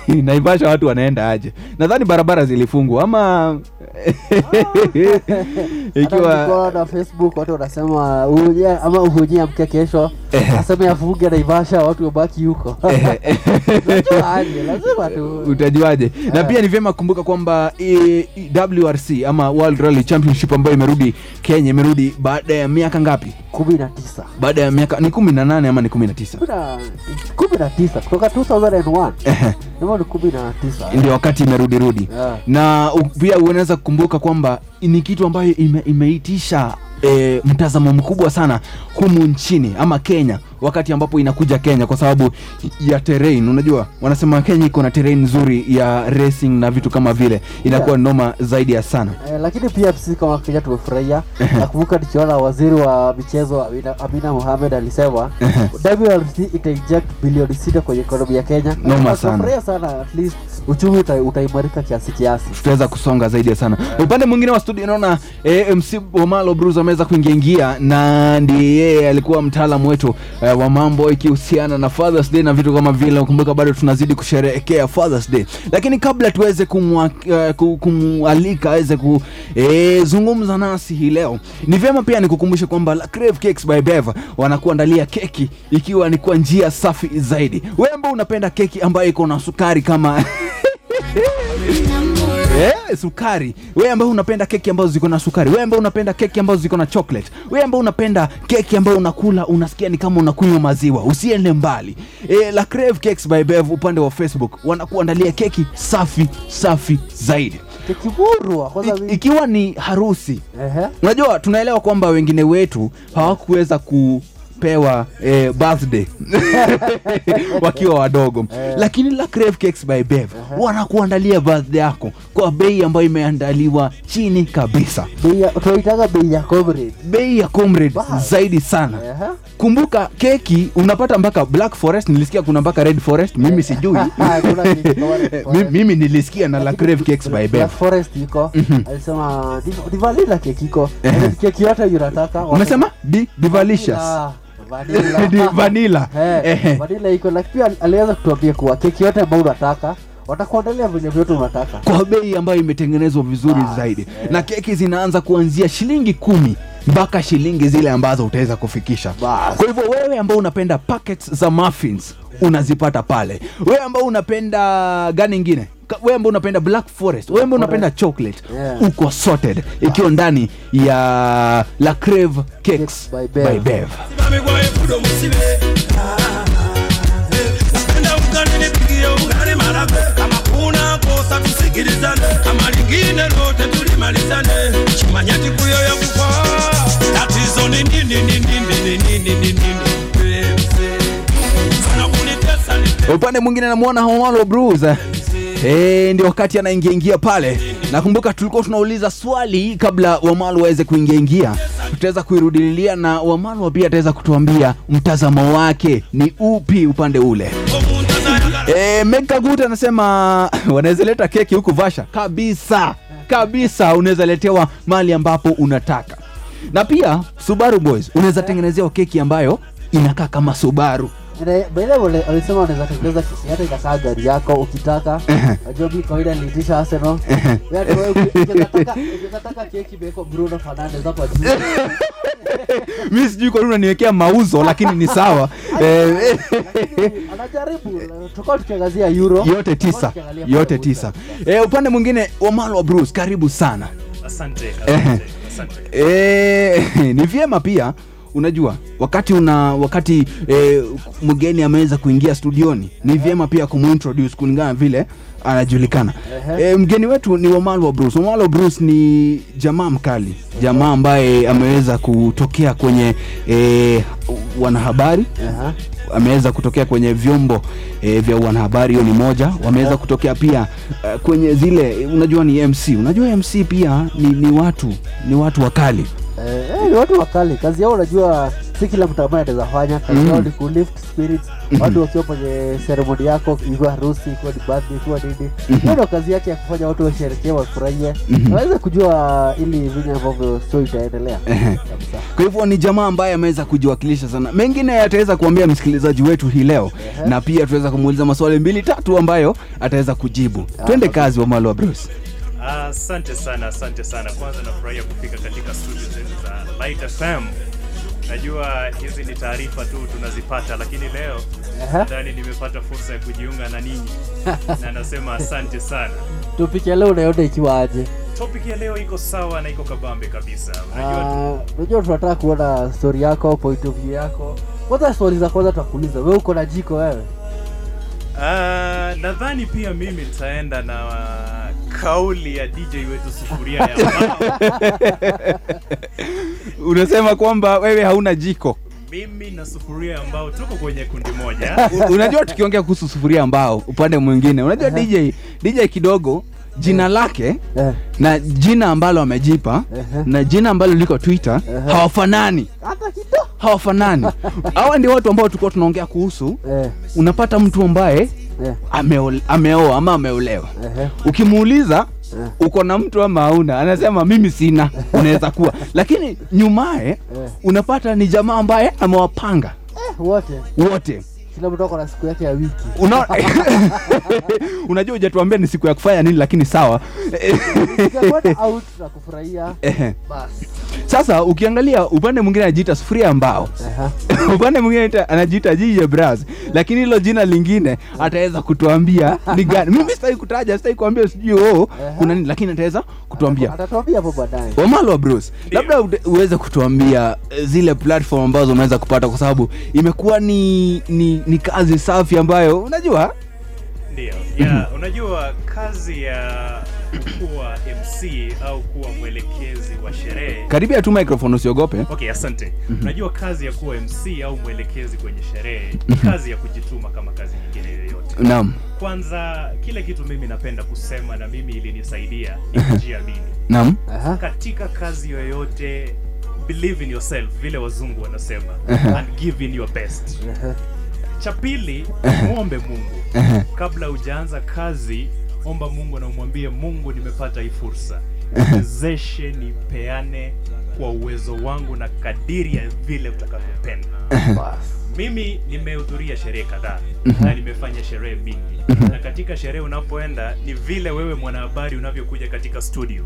naivasha watu wanaenda aje? Nadhani barabara zilifungwa ama ikiwa ikiwa na facebook watu wanasema uhuje ama uhujia mke kesho. Aseme afunge naivasha watu wabaki huko. Tu utajuaje? Na pia ni vyema kumbuka kwamba e, e, wrc ama world rally championship ambayo imerudi kenya imerudi baada ya miaka ngapi? Kumi na tisa. Baada ya miaka ni kumi na nane ama ni kumi na tisa? Kuna kumi na tisa kutoka 2001 nama ni kumi na tisa. Ndio wakati imerudirudi. Yeah. na pia unaweza kukumbuka kwamba ni kitu ambayo ime, imeitisha E, mtazamo mkubwa sana humu nchini ama kenya wakati ambapo inakuja kenya kwa sababu ya terrain unajua wanasema kenya iko na terrain nzuri ya racing na vitu kama vile inakuwa Yeah. noma zaidi ya sana Eh, lakini pia sisi kama Kenya tumefurahia. Nakumbuka nikiona waziri wa michezo Amina, Amina Mohamed alisema WRC itainject bilioni sita kwenye ekonomi ya Kenya. Noma Na sana. sana, at least uchumi utaimarika kiasi kiasi. tutaweza kusonga zaidi sana upande mwingine wa studio naona eh, mc omalo brus ameweza kuingiaingia na ndiye yeye alikuwa mtaalamu wetu eh, wa mambo ikihusiana na fathers day na vitu kama vile kumbuka bado tunazidi kusherehekea fathers day. Lakini kabla tuweze kumwalika uh, aweze kuzungumza nasi hii leo ni vyema pia nikukumbushe kwamba La Crave Cakes by Beva wanakuandalia keki ikiwa ni kwa njia safi zaidi. Wewe ambao unapenda keki ambayo iko na sukari kama Eh, sukari. Wewe ambao unapenda keki ambazo ziko na sukari wewe ambao unapenda keki ambazo ziko na chocolate wewe ambao unapenda keki ambayo unakula unasikia ni kama unakunywa maziwa usiende mbali. E, la crave cakes by bev upande wa facebook wanakuandalia keki safi safi zaidi. I, ikiwa ni harusi. Unajua tunaelewa kwamba wengine wetu hawakuweza kupewa eh, birthday. Wakiwa wadogo. Lakini la crave cakes by bev wanakuandalia birthday yako kwa bei ambayo imeandaliwa chini kabisa. Bei ya comrade. Bei ya comrade zaidi sana. Kumbuka keki unapata mpaka black forest nilisikia kuna mpaka red forest mimi sijui. Red Mi- mimi nilisikia na la crave cakes by bev Black Forest iko. Alisema divalila keki iko. Keki yote unataka umesema? Di divalicious Vanilla. Eh, iko lakini pia aliweza kutuambia kuwa keki yote ambayo unataka watakuandalia venye vyote unataka. Kwa bei ambayo imetengenezwa vizuri zaidi. Na keki zinaanza kuanzia shilingi kumi mpaka shilingi zile ambazo utaweza kufikisha. Kwa hivyo wewe ambao unapenda packets za muffins unazipata pale. Wewe ambao unapenda gani ingine wewe ambao unapenda black forest wewe ambao unapenda chocolate Yeah. uko sorted ikiwa ndani ya la crave cakes Bev. by bev Bamigwaye fudo musibe Napenda ugani nipigie ugali marage Kama kuna kosa tusikilizane Kama lingine lote tulimalizane Chimanyati kuyo ya kukwa Tatizo ni nini nini nini nini nini nini Sana kunitesa ni upande mwingine namwona homalo brus Eh, ndio wakati anaingia ingia pale. Nakumbuka tulikuwa tunauliza swali kabla wamalu waweze kuingia ingia. Tutaweza kuirudilia na wamalu pia ataweza kutuambia mtazamo wake ni upi upande ule. E, mekagut anasema wanaweza leta keki huku vasha? Kabisa kabisa unaweza letewa mali ambapo unataka. Na pia subaru boys unaweza tengenezewa keki ambayo inakaa kama subaru baile walisema wanaweza tengeneza keki hata inakaa gari yako ukitaka. Najua mi kawaida niliitisha arsenal. Yaani wewe uki- ukiweza taka- ukiweza taka keki imewekwa bruno fernandes hapa juu mi sijui kwani unaniwekea mauzo lakini ni sawa. Anajaribu tutakuwa tukiangazia euro. Yote tisa. yote tisa. E, upande mwingine wamalwa bruce karibu sana. Asante, asante, asante. E, ni vyema pia unajua wakati una wakati e, mgeni ameweza kuingia studioni ni vyema pia kumuintroduce kulingana vile anajulikana. Eh, mgeni wetu ni wamalwa bruce. Wamalwa bruce ni jamaa mkali jamaa ambaye ameweza kutokea kwenye e, wanahabari. Ameweza kutokea kwenye vyombo e, vya wanahabari hiyo ni moja. Wameweza kutokea pia uh, kwenye zile unajua ni mc unajua mc pia ni, ni watu ni watu wakali Eh, eh, ni watu wakali. Kazi yao unajua si kila mtu ambaye anaweza fanya. Kazi Mm. yao ni kulift spirits. Mhm. watu wakiwa kwenye seremoni yako ikiwa harusi ikiwa ni birthday ikiwa nini. Hiyo ndo kazi yake ya kufanya watu washerekee wafurahie. Waweze kujua ili vile ambavyo sio itaendelea. Kwa hivyo ni jamaa ambaye ameweza kujiwakilisha sana. Mengine ataweza kuambia msikilizaji wetu hii leo na pia tutaweza kumuuliza maswali mbili tatu ambayo ataweza kujibu. Twende kazi wa malo wa bruce Asante sana, asante sana. Kwanza nafurahia kufika katika studio zenu za Light FM. Najua hizi ni taarifa tu tunazipata, lakini leo nadhani nimepata fursa ya kujiunga na ninyi na nasema asante sana. tupike leo unaona ikiwa aje Topic ya leo iko sawa na iko kabambe kabisa. Unajua Ah, tunataka kuona story yako point of view yako kwanza swali za kwanza tutakuuliza wewe uko na jiko wewe Ah, nadhani pia mimi nitaenda na kauli ya DJ wetu sufuria ya mbao. unasema kwamba wewe hauna jiko mimi na sufuria ambao tuko kwenye kundi moja. Unajua tukiongea kuhusu sufuria ambao upande mwingine unajua dj dj kidogo jina lake na jina ambalo amejipa na jina ambalo liko twitter uh-huh. hawafanani. Hawafanani. Hawa ndio watu ambao tulikuwa tunaongea kuhusu. Unapata mtu ambaye yeah. ameoa ama ameolewa. Ukimuuliza uko na mtu ama hauna? Anasema mimi sina. Unaweza kuwa. Lakini nyumaye unapata ni jamaa ambaye amewapanga. Wote. Wote kila mtu ako na siku yake ya wiki. Una... unajua hujatuambia ni siku ya kufanya nini lakini sawa. Out na kufurahia. Basi sasa ukiangalia upande mwingine anajiita sufuria mbao. Upande mwingine anajiita jiji bras lakini hilo jina lingine ataweza kutuambia ni gani? Mimi sitaki kutaja sitaki kuambia sijui oh, kuna nini lakini ataweza kutuambia. Atatuambia hapo baadaye. Wamalwa bros labda uweze kutuambia eh, zile platform ambazo unaweza kupata kwa sababu imekuwa ni, ni, ni kazi safi ambayo unajua? Ndio. Yeah, unajua kazi ya kuwa MC au kuwa mwelekezi sherehe. karibia tu microphone usiogope Okay, asante. Mhm. Unajua kazi ya kuwa MC au mwelekezi kwenye sherehe ni kazi ya kujituma kama kazi nyingine yoyote. Naam. Kwanza kile kitu mimi napenda kusema na mimi ilinisaidia ni kujiamini. Naam. Katika kazi yoyote believe in yourself vile wazungu wanasema Aha. and give in your best. Cha pili, mwombe Mungu kabla hujaanza kazi. Omba Mungu na umwambie Mungu, nimepata hii fursa. Niwezeshe nipeane kwa uwezo wangu na kadiri ya vile utakavyopenda. Mimi nimehudhuria sherehe kadhaa na nimefanya sherehe mingi, na katika sherehe unapoenda ni vile wewe mwanahabari unavyokuja katika studio.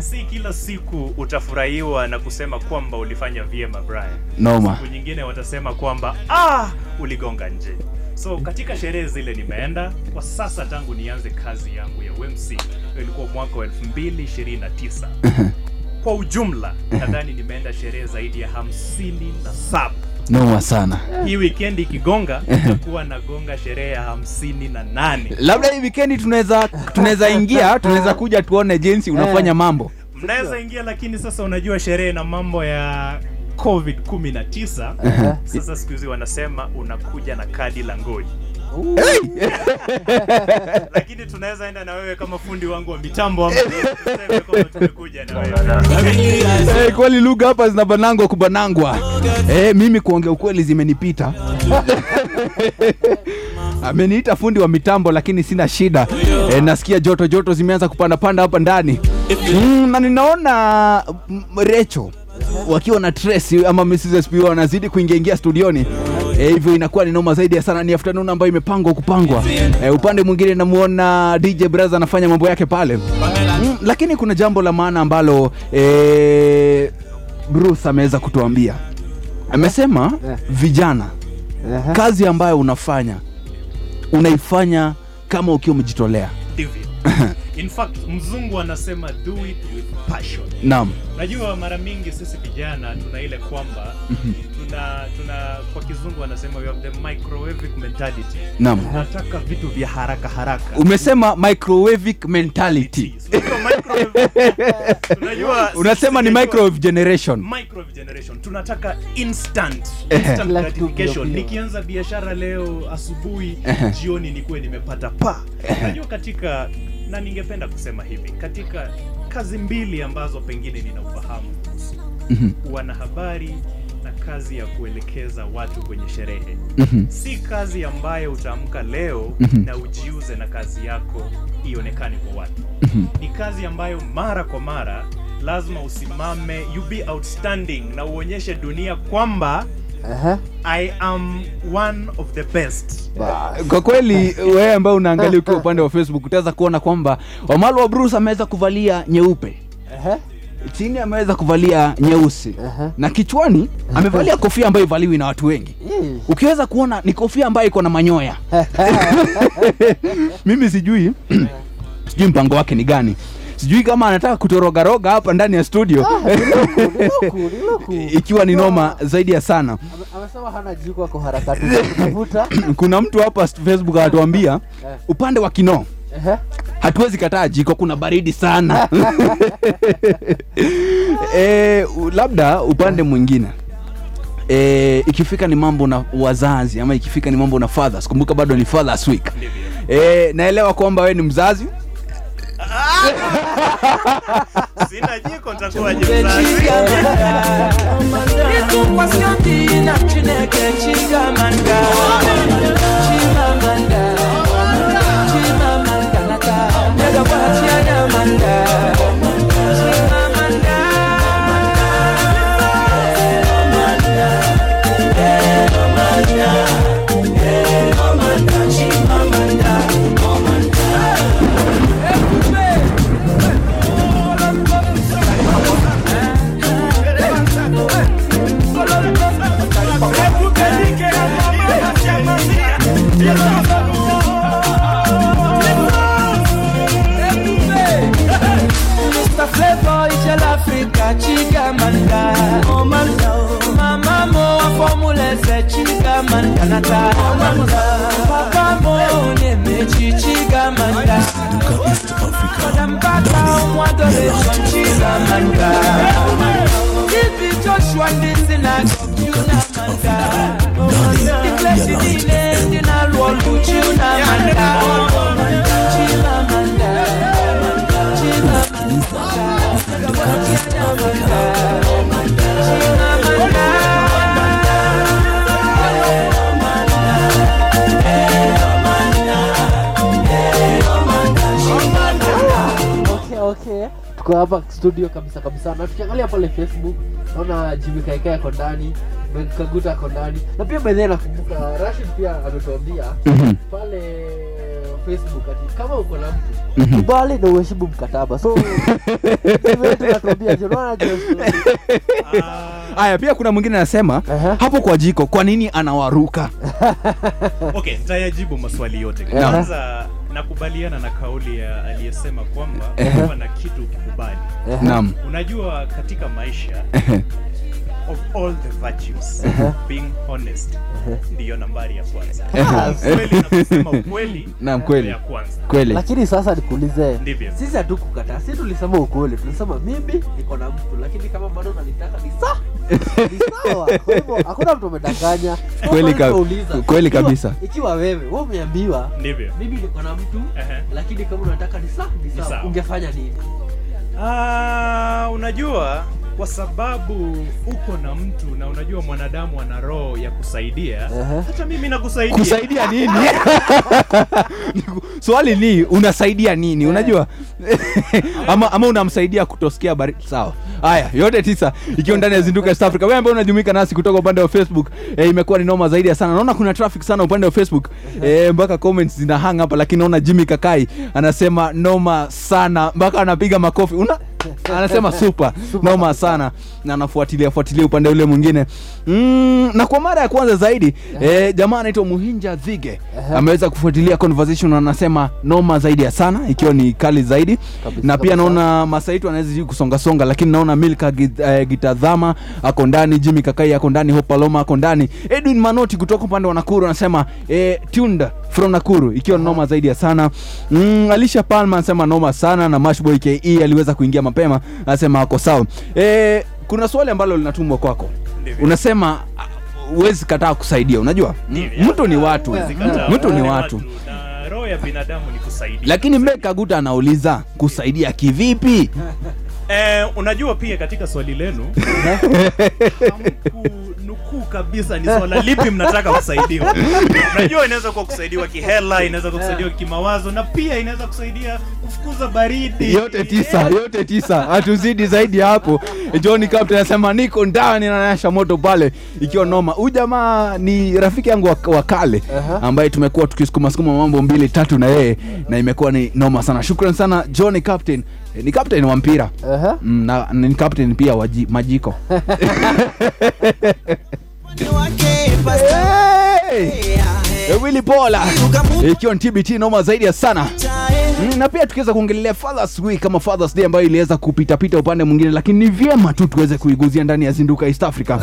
Si kila siku utafurahiwa na kusema kwamba ulifanya vyema Brian. Noma. Siku nyingine watasema kwamba ah, uligonga nje. So katika sherehe zile nimeenda kwa sasa, tangu nianze kazi yangu ya UMC ilikuwa mwaka wa 2029 kwa ujumla nadhani nimeenda sherehe zaidi ya hamsini na saba. noma sana Hii wikendi ikigonga itakuwa nagonga sherehe ya hamsini na nane. labda hii wikendi tunaweza tunaweza ingia tunaweza kuja tuone jinsi unafanya mambo Mnaweza ingia, lakini sasa unajua sherehe na mambo ya covid 19 Aha. sasa siku hizi wanasema unakuja na kadi la ngoi lakini tunaweza enda na wewe kama fundi wangu wa mitambo Eh, kweli lugha hapa zinabanangwa kubanangwa hey, mimi kuongea ukweli zimenipita. Ameniita fundi wa mitambo lakini sina shida. E, nasikia joto joto zimeanza kupandapanda hapa ndani. Mm, na ninaona mm, recho wakiwa na Tracy ama Mrs. SP wanazidi kuingia ingia studioni. Hivyo hivyo inakuwa ni noma zaidi ya sana. Ni afternoon ambayo imepangwa kupangwa. E, upande mwingine namuona dj braza anafanya mambo yake pale. Mm, lakini kuna jambo la maana ambalo e, bruce ameweza kutuambia. Amesema vijana kazi ambayo unafanya unaifanya kama ukiwa umejitolea. Ndivyo in fact mzungu anasema do it with passion naam najua mara mingi sisi vijana tuna ile kwamba Mhm. Tuna tuna kwa kizungu wanasema we have the microwavic mentality. Naam. Nataka vitu vya haraka haraka. Umesema microwavic mentality. Unajua, unasema ni microwave generation. microwave generation. Tunataka instant instant gratification. nikianza biashara leo asubuhi jioni nikuwe nimepata pa Unajua katika na ningependa kusema hivi katika kazi mbili ambazo pengine nina ufahamu kuhusu Mhm. wanahabari na kazi ya kuelekeza watu kwenye sherehe. Mhm. si kazi ambayo utaamka leo Mhm. na ujiuze na kazi yako ionekane kwa watu. Mhm. ni kazi ambayo mara kwa mara lazima usimame you be outstanding na uonyeshe dunia kwamba i am one of the best. Kwa kweli wewe ambaye unaangalia ukiwa upande wa facebook utaweza kuona kwamba wamalo wa bruce ameweza kuvalia nyeupe chini ameweza kuvalia nyeusi. Na kichwani amevalia kofia ambayo ivaliwi na watu wengi. Ukiweza kuona ni kofia ambayo iko na manyoya. Mimi sijui sijui mpango wake ni gani. Sijui kama anataka kutorogaroga hapa ndani ya studio. Ikiwa ni noma zaidi ya sana. Kuna mtu hapa facebook anatuambia upande wa kinoo hatuwezi kataa jiko kuna baridi sana. E, labda upande mwingine. E, ikifika ni mambo na wazazi ama ikifika ni mambo na fathers. Kumbuka bado ni fathers week. E, naelewa kwamba wewe ni mzazi. Sina jiko mzazi. Studio kabisa kabisa na tukiangalia pale facebook naona jimi kaikaa ako ndani Ben kaguta ako ndani na pia bedhee nakumbuka rashid pia ametuambia Mhm. pale facebook ati kama uko na mtu Mhm. kubali na uheshimu mkataba so tunakwambia? Haya pia kuna mwingine anasema hapo kwa jiko kwa nini anawaruka okay nitayajibu maswali yote kwanza. uh -huh. nakubaliana na kauli ya aliyesema kwamba uh -huh. na kitu ukikubali Naam. unajua katika maisha of all the virtues Ehe. being honest ndiyo nambari ya kwanza. Kweli. Kweli. lakini sasa nikuulize sisi hatukukataa. Si tulisema ukweli. Tulisema mimi niko na mtu lakini kama bado nalitaka ni sa sawa. Hakuna mtu amedanganya. Kweli kabisa. ikiwa wewe we umeambiwa mimi niko na mtu Ehe. lakini kama unataka ni sa sawa. sawa. ungefanya nini? Uh, unajua kwa sababu uko na mtu na unajua mwanadamu ana roho ya kusaidia. Hata mimi nakusaidia. Kusaidia nini? Swali ni unasaidia nini? Unajua? Ama, ama unamsaidia kutosikia bari sawa. Haya yote tisa ikiwa ndani ya zinduka East Africa. Wewe ambaye unajumuika nasi kutoka upande wa Facebook eh, imekuwa ni noma zaidi sana. Naona kuna traffic sana upande wa Facebook. Eh, mpaka comments zina hang hapa lakini naona Jimmy Kakai anasema noma sana mpaka anapiga makofi. Una anasema super. Noma sana. Na anafuatilia fuatilia upande ule mwingine. Mm, na kwa mara ya kwanza zaidi eh, jamaa anaitwa Muhinja Dhige ameweza kufuatilia conversation anasema noma zaidi ya sana ikiwa ni kali zaidi. Na pia naona Masaitu anaweza kusonga songa lakini naona Milka eh, Gitadhama ako ndani Jimmy Kakai ako ndani Hopaloma ako ndani. Edwin Manoti kutoka upande wa Nakuru anasema eh, tuned from Nakuru ikiwa noma zaidi ya sana. Mm, Alisha Palma anasema noma sana na Mashboy KE aliweza kuingia mapema anasema ako sawa. Eh, kuna swali ambalo linatumwa kwako. Unasema ah, huwezi kataa kusaidia unajua? Mtu ni watu. Mtu ni watu roho ya binadamu ni kusaidia. Lakini Mekaguta anauliza kusaidia kivipi? Eh, unajua pia katika swali lenu nukuu kabisa ni swala lipi mnataka kusaidiwa. Unajua inaweza kuwa kusaidiwa kihela, inaweza kuwa kusaidiwa kimawazo na pia inaweza kusaidia kufukuza baridi. yote tisa yote tisa. Hatuzidi zaidi ya hapo. John captain anasema niko ndani na nasha moto pale. Ikiwa noma. Huyu jamaa ni rafiki yangu wa, kale ambaye tumekuwa tukisukuma sukuma mambo mbili tatu na yeye na imekuwa ni noma sana. Shukran sana john captain Eh, ni captain wa mpira. Mm, na na ni captain pia wa majiko Willy Pola ikiwa ni TBT noma zaidi ya sana. Mm, na pia tukiweza kuongelelea Fathers Week kama Fathers Day ambayo iliweza kupitapita upande mwingine, lakini ni vyema tu tuweze kuiguzia ndani ya Zinduka East Africa.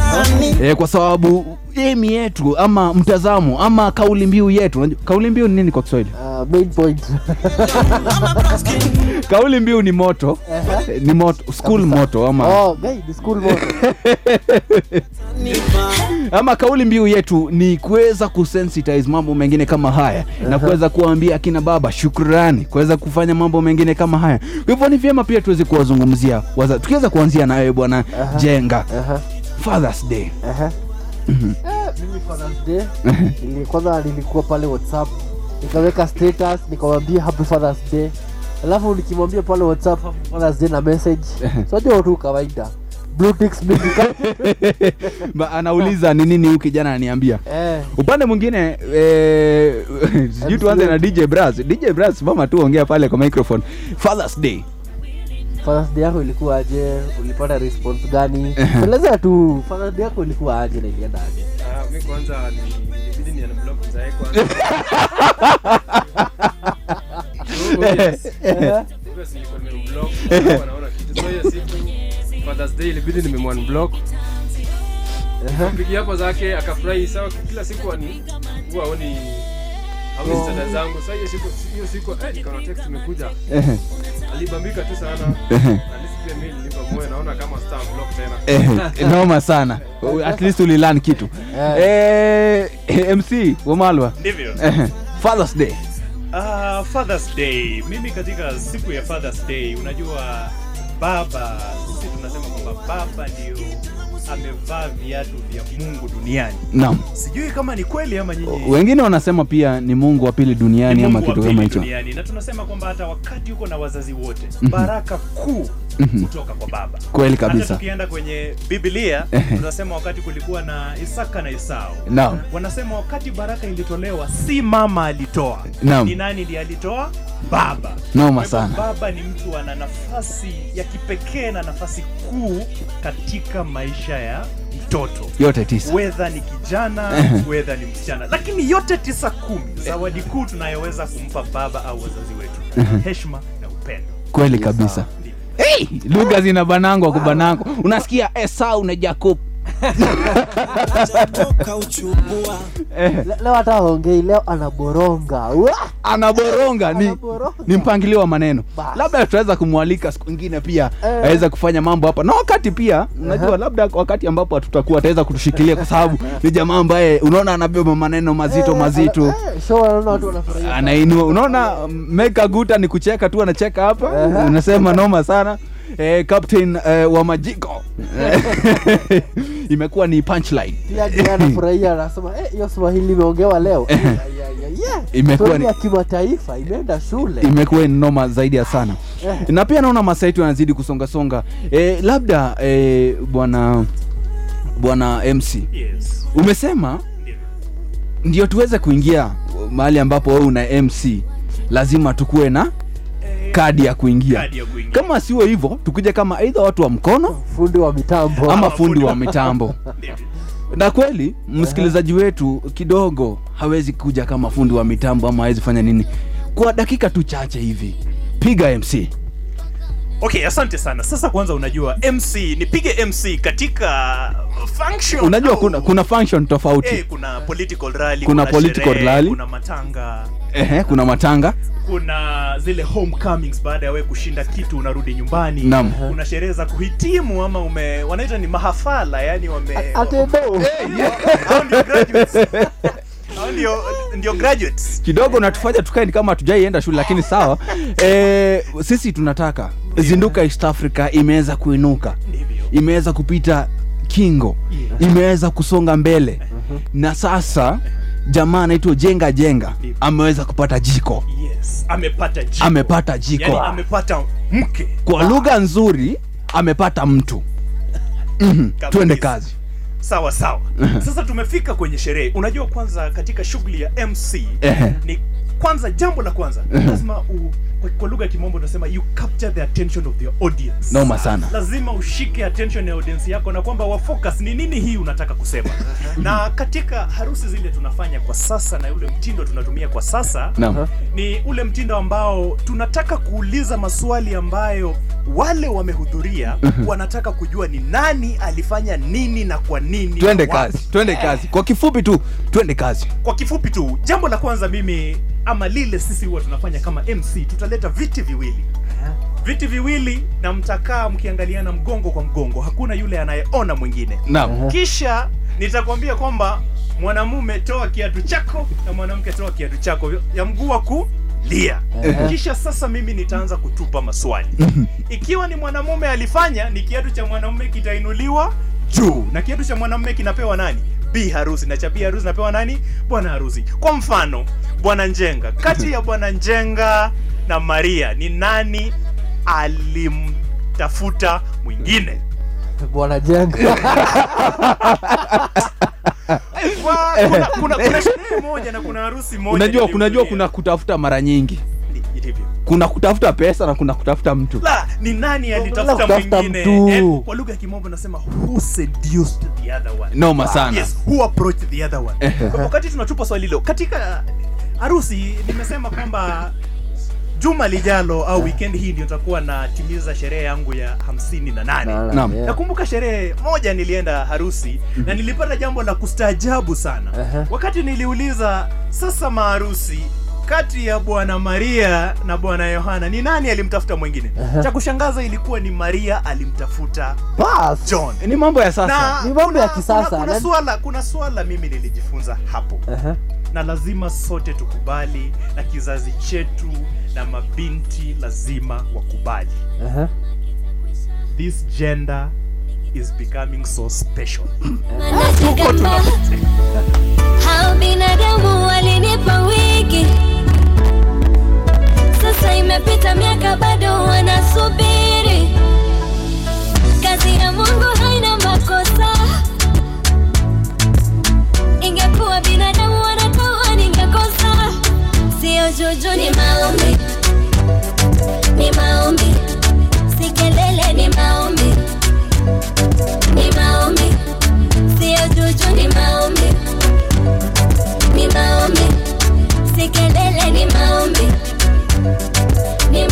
Eh, kwa sababu emi yetu ama mtazamo ama kauli mbiu yetu. Kauli mbiu ni nini kwa Kiswahili? Uh, main point kauli mbiu ni moto eh, ni moto school moto ama oh, guy, school moto. ama kauli mbiu yetu ni kuweza kusensitize mambo mengine kama haya na kuweza kuwaambia akina baba shukrani kuweza kufanya mambo mengine kama haya kwa hivyo ni vyema pia tuweze kuwazungumzia tukiweza kuanzia nawe bwana uh -huh. jenga fathers day Mhm. Eh, mimi Father's Day nilikuwa pale whatsapp. Nikaweka status nikamwambia happy Father's Day. Alafu nikimwambia pale whatsapp happy Father's Day na message. Sojua tu kawaida. Anauliza ni nini huyu kijana ananiambia? Eh. upande mwingine eh, sijui tuanze na dj bras dj bras mama tu ongea pale kwa microphone. Fathers day Father's Day yako ilikuwa aje ulipata response gani eleza tu Father's yako ilikuwa aje na ilienda aje Ah, mi kwanza ni- ilibidi ni unblock mzae kwanza. So, obvious. Obvious nilikuwa nimemblock, hakuwa kitu. So, hiyo siku, Father's Day ilibidi nimemwanblock. Hapo zake akafurahi sawa kila siku ani huwa aoni aoni Oh. zangu. Sasa hiyo siku hiyo siku eh nikaona text imekuja. Alibambika tu sana. Ehe. At least pia mimi nilipa moyo naona kama star block tena. Eh, noma sana at least ulilan kitu eh, mc wamalwa Ndivyo. Eh, fathers day uh, Father's Day. Mimi katika siku ya Father's Day, unajua baba, sisi tunasema kwamba baba ndio amevaa viatu vya Mungu duniani. Naam. Sijui kama ni kweli ama nyinyi wengine wanasema pia ni mungu wa pili duniani ni ama kitu kama hicho na tunasema kwamba hata wakati uko na wazazi wote Mhm. baraka kuu Mhm. kutoka kwa baba. Kweli kabisa. Hata tukienda kwenye Biblia tunasema wakati kulikuwa na Isaka na Esau, Naam. wanasema wakati baraka ilitolewa si mama alitoa, Naam. ni nani ndiye alitoa? Baba. Noma sana. Baba ni mtu ana nafasi ya kipekee na nafasi kuu katika maisha ya mtoto. Yote tisa. wedha ni kijana wedha ni msichana. Lakini yote tisa kumi zawadi kuu tunayoweza kumpa baba au wazazi wetu. Heshma heshima na upendo. Kweli kabisa. Hey, lugha zina banango kubanango, unasikia esau na jacob Le- leo hata aongei leo anaboronga. Anaboronga ni, ni mpangilio wa maneno. Labda tutaweza kumwalika siku ingine pia Eh. aweze kufanya mambo hapa. Na wakati pia unajua labda wakati ambapo hatutakuwa ataweza kutushikilia kwa sababu ni jamaa ambaye unaona anabeba maneno mazito mazito. Eh, watu wanafurahia. Anainua unaona meka guta ni kucheka tu anacheka hapa. Unasema noma sana eh, captain eh, wa majiko. Imekuwa ni punchline. Pia anafurahia anasema "Eh, swahili imeongewa leo. Eh. Imekuwa ni- kimataifa imeenda shule. imekuwa noma zaidi ya sana. Eh. na pia naona masaitu yanazidi kusongasonga eh, labda eh, bwana bwana mc Yes. umesema ndio tuweze kuingia mahali ambapo wewe una mc lazima tukuwe na kadi ya kuingia. Kama sio hivyo tukija kama aidha watu wa mkono fundi wa mitambo. ama fundi wa mitambo. Na kweli msikilizaji wetu kidogo hawezi kuja kama fundi wa mitambo ama hawezi fanya nini. Kwa dakika tu chache hivi piga mc okay asante sana. Sasa kwanza unajua mc nipige mc katika function unajua au- kuna, kuna function tofauti. Hey, kuna political rally Kuna political sherehe, rally. kuna matanga Ehe, kuna matanga. Kuna zile homecomings baada ya wewe kushinda kitu unarudi nyumbani. Naam. kuna sherehe za kuhitimu ama ume wanaita ni mahafala yani wame atendo hao ndio graduates. Hao ndio ndio graduates. Kidogo natufanya tukae ni kama hatujaienda shule lakini sawa. E, sisi tunataka zinduka east africa imeweza kuinuka. Imeweza kupita kingo. Imeweza kusonga mbele. Na sasa jamaa anaitwa jenga jenga ameweza kupata jiko. Yes amepata jiko. Amepata jiko. yani amepata mke. Kwa lugha nzuri amepata mtu. Mhm, Kabisa. twende kazi. Sawa sawa. Sasa tumefika kwenye sherehe. Unajua kwanza katika shughuli ya mc ni kwanza jambo la kwanza lazima u, kwa, lugha ya kimombo unasema you capture the attention of the audience. Noma sana. lazima ushike attention ya audience yako na kwamba wafocus ni nini hii unataka kusema. Na katika harusi zile tunafanya kwa sasa na ule mtindo tunatumia kwa sasa no. ni ule mtindo ambao tunataka kuuliza maswali ambayo wale wamehudhuria wanataka kujua ni nani alifanya nini na kwa nini. Twende kazi twende kazi. Kwa kifupi tu twende kazi. Kwa kifupi tu jambo la kwanza mimi ama lile sisi huwa tunafanya kama mc tutaleta viti viwili. Viti viwili na mtakaa mkiangaliana mgongo kwa mgongo. Hakuna yule anayeona mwingine. Naam. kisha nitakwambia kwamba mwanamume toa kiatu chako na mwanamke toa kiatu chako ya mguu wa kulia. Kisha sasa mimi nitaanza kutupa maswali. Ikiwa ni mwanamume alifanya ni kiatu cha mwanamume kitainuliwa juu. Na kiatu cha mwanamume kinapewa nani? Bi harusi. Na cha bi harusi napewa nani? Bwana harusi. Kwa mfano bwana njenga. Kati ya bwana njenga na maria. Ni nani alimtafuta mwingine? Bwana jenga. Kuna, kuna, kuna sherehe moja na kuna harusi moja unajua kunajua kuna kutafuta mara nyingi. Kuna kutafuta pesa na kuna kutafuta mtu. La ni nani alitafuta mwingine? mtu. Eh, kwa lugha ya kimombo nasema who seduced the other one? Noma sana. yes who approached the other one? Kwa wakati tunatupa swali hilo katika harusi nimesema kwamba juma lijalo au weekend hii ndio takuwa natimiza sherehe yangu ya hamsini na nane. Naam. nakumbuka sherehe moja nilienda harusi na nilipata jambo la kustaajabu sana. Wakati niliuliza sasa maharusi kati ya bwana maria na bwana yohana ni nani alimtafuta mwingine? Cha kushangaza ilikuwa ni maria alimtafuta Bas. john. Ni mambo ya sasa. Na Ni mambo ya kisasa, kuna, kuna, swala, kuna swala mimi nilijifunza hapo. Aha. na lazima sote tukubali na kizazi chetu na mabinti lazima wakubali. Aha. this gender is becoming so special. Nasikamba hao binadamu walinipa wiki, imepita miaka bado wanasubiri. Kazi ya Mungu haina makosa, ingekuwa binadamu wanatoa ningekosa. Sio juju, ni maombi, ni maombi, si kelele, ni maombi, ni maombi. Sio juju ni maombi. Ni maombi. Si kelele ni maombi ni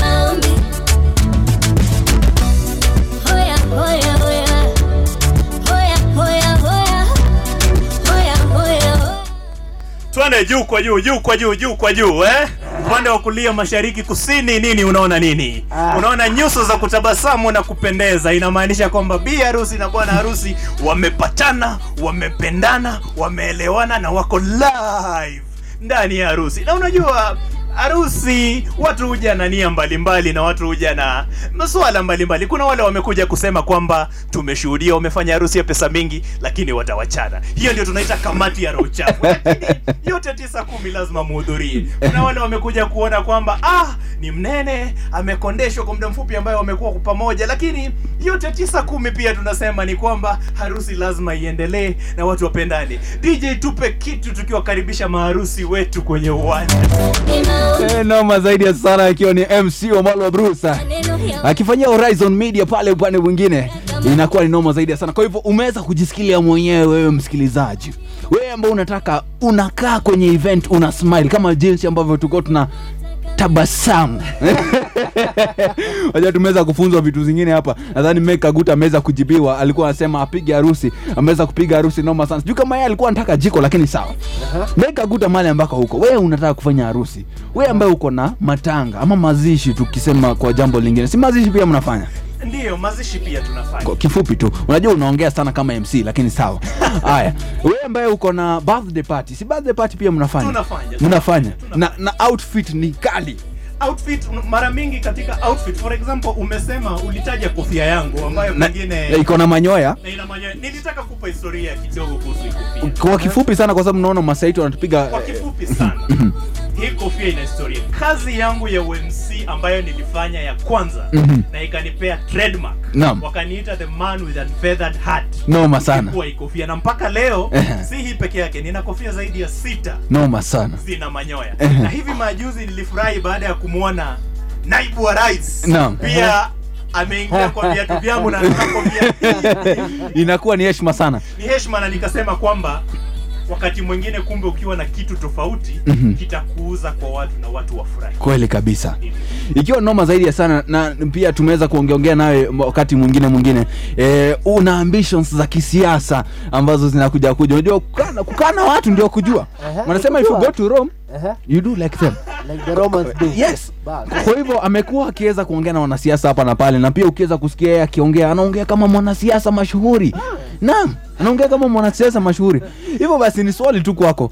Twende juu kwa juu, juu kwa juu, juu kwa juu, eh? Upande wa kulia, mashariki, kusini, nini unaona nini? Ah. Unaona nyuso za kutabasamu na kupendeza, inamaanisha kwamba bi harusi na bwana harusi wamepatana, wamependana, wameelewana na wako live ndani ya harusi. Na unajua harusi watu huja na nia mbalimbali na watu huja na masuala mbalimbali. Kuna wale wamekuja kusema kwamba tumeshuhudia wamefanya harusi ya pesa mingi lakini watawachana. Hiyo ndio tunaita kamati ya roho chafu. Lakini yote tisa kumi lazima muhudhurie. Kuna wale wamekuja kuona kwamba ah ni mnene amekondeshwa kwa muda mfupi ambayo wamekuwa pamoja. Lakini yote tisa kumi pia tunasema ni kwamba harusi lazima iendelee na watu wapendane. Dj tupe kitu tukiwakaribisha maharusi wetu kwenye uwanja noma zaidi sana akiwa ni mc Omalo Brusa akifanyia Horizon Media pale upande mwingine, inakuwa ni noma zaidi sana. Kwa hivyo umeweza kujisikilia mwenyewe wewe msikilizaji, wewe ambao unataka unakaa kwenye event una smile kama jinsi ambavyo tuko tuna tabasamu Wajua tumeweza kufunzwa vitu zingine hapa. Nadhani Meka Guta ameweza kujibiwa, alikuwa anasema apige harusi, ameweza kupiga harusi noma sana. Sijui kama yeye alikuwa anataka jiko, lakini sawa. uh-huh. mekaguta mali ambako huko, wewe unataka kufanya harusi, wewe ambaye uko na matanga ama mazishi, tukisema kwa jambo lingine, si mazishi pia mnafanya ndiyo mazishi pia tunafanya. Kwa kifupi tu unajua unaongea sana kama mc lakini sawa. Haya wewe ambaye uko na birthday party si birthday party pia mnafanya? Tunafanya. mnafanya. na, na outfit ni kali. Outfit mara mingi katika outfit for example umesema ulitaja kofia yangu ambayo Na- pengine iko na manyoya? Na ina manyoya. Nilitaka kupa historia kidogo kuhusu kofia. Kwa kifupi sana kwa sababu naona masaito wanatupiga kwa kifupi sana hii kofia ina historia. Kazi yangu ya umc ambayo nilifanya ya kwanza Mhm. na ikanipea trademark. Naam. wakaniita the man with a feathered hat. Noma sana. kwa kofia na mpaka leo si hii peke yake nina kofia zaidi ya sita. Noma sana. Zina manyoya. Na hivi majuzi nilifurahi baada ya kumwona naibu wa rais. Naam. pia ameingia kwa viatu vyangu na kofia inakuwa ni heshima sana. Ni heshima na nikasema kwamba wakati mwingine kumbe ukiwa na kitu tofauti Mhm. kitakuuza kwa watu na watu wafurahi. Kweli kabisa. Ikiwa noma zaidi ya sana na pia tumeweza kuongeongea nawe wakati mwingine mwingine e, una ambitions za kisiasa ambazo zinakuja kuja. Unajua kukaa na- watu ndio kujua. Wanasema if you go to Rome you do like them. Like the Romans do. yes. Kwa hivyo amekuwa akiweza kuongea na wanasiasa hapa na pale na pia ukiweza kusikia yeye akiongea anaongea kama mwanasiasa mashuhuri. Naam anaongea kama mwanasiasa mashuhuri. Hivyo basi ni swali tu kwako.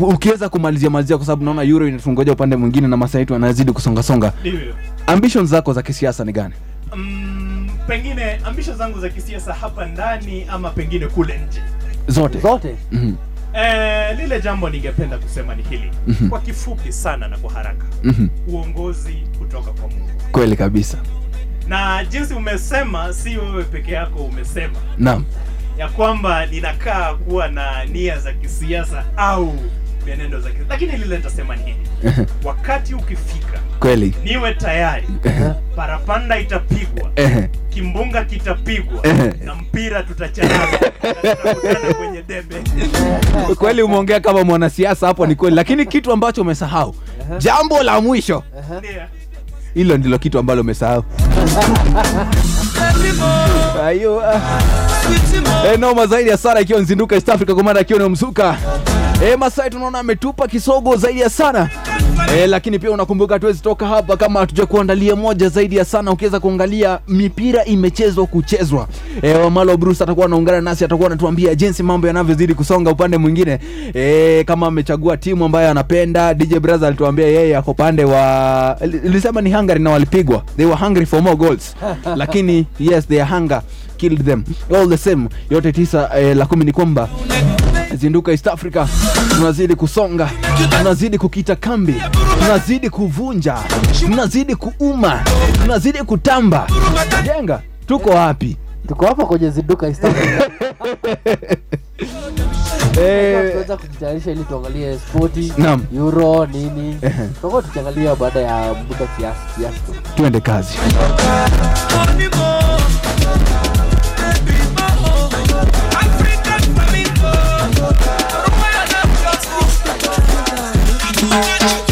Ukiweza kumalizia malizia kwa sababu naona euro inatungoja upande mwingine na masaa yetu anazidi kusongasonga. Ambitions zako za kisiasa ni gani? Mm, pengine ambisho zangu za kisiasa hapa ndani ama pengine kule nje. Zote. Zote. Mm Eh, lile jambo ningependa kusema ni hili. Mhm. kwa kifupi sana na kwa haraka. Mhm. uongozi kutoka kwa mungu. Kweli kabisa. Na jinsi umesema si wewe peke yako umesema. Naam ya kwamba ninakaa kuwa na nia za kisiasa au mienendo za kisiasa. Lakini lile nitasema ni wakati ukifika kweli. niwe tayari. Parapanda itapigwa. Kimbunga kitapigwa. Na mpira tutacharaza. Tutakutana kwenye debe. Kweli umeongea kama mwanasiasa hapo ni kweli. Lakini kitu ambacho umesahau. Jambo la mwisho. Hilo ndilo kitu ambalo umesahau. Ayo e, noma zaidi ya Sara ikiwa nzinduka east africa komanda akiwa ni mzuka e, masai tunaona ametupa kisogo zaidi ya sana. E, lakini pia unakumbuka tuwezi toka hapa kama hatuja kuandalia moja zaidi ya sana. Ukiweza kuangalia mipira imechezwa kuchezwa. E, wamalo bruce atakuwa anaungana nasi atakuwa anatuambia jinsi mambo yanavyozidi kusonga upande mwingine. E, kama amechagua timu ambayo anapenda dj brother alituambia yeye ako pande wa lisema ni hungary na walipigwa. They were hungry for more goals. Lakini yes their hunger killed them. All the same yote tisa e, la kumi ni kwamba zinduka east africa tunazidi kusonga tunazidi kukita kambi tunazidi kuvunja tunazidi kuuma tunazidi kutamba. Jenga tuko wapi? Tuko hapa kwenye zinduka East Africa. Eh, tunaweza kujitayarisha ili tuangalie spoti euro nini. Tutakuwa tukiangalia baada ya muda kiasi kiasi tu. Tuende kazi got you.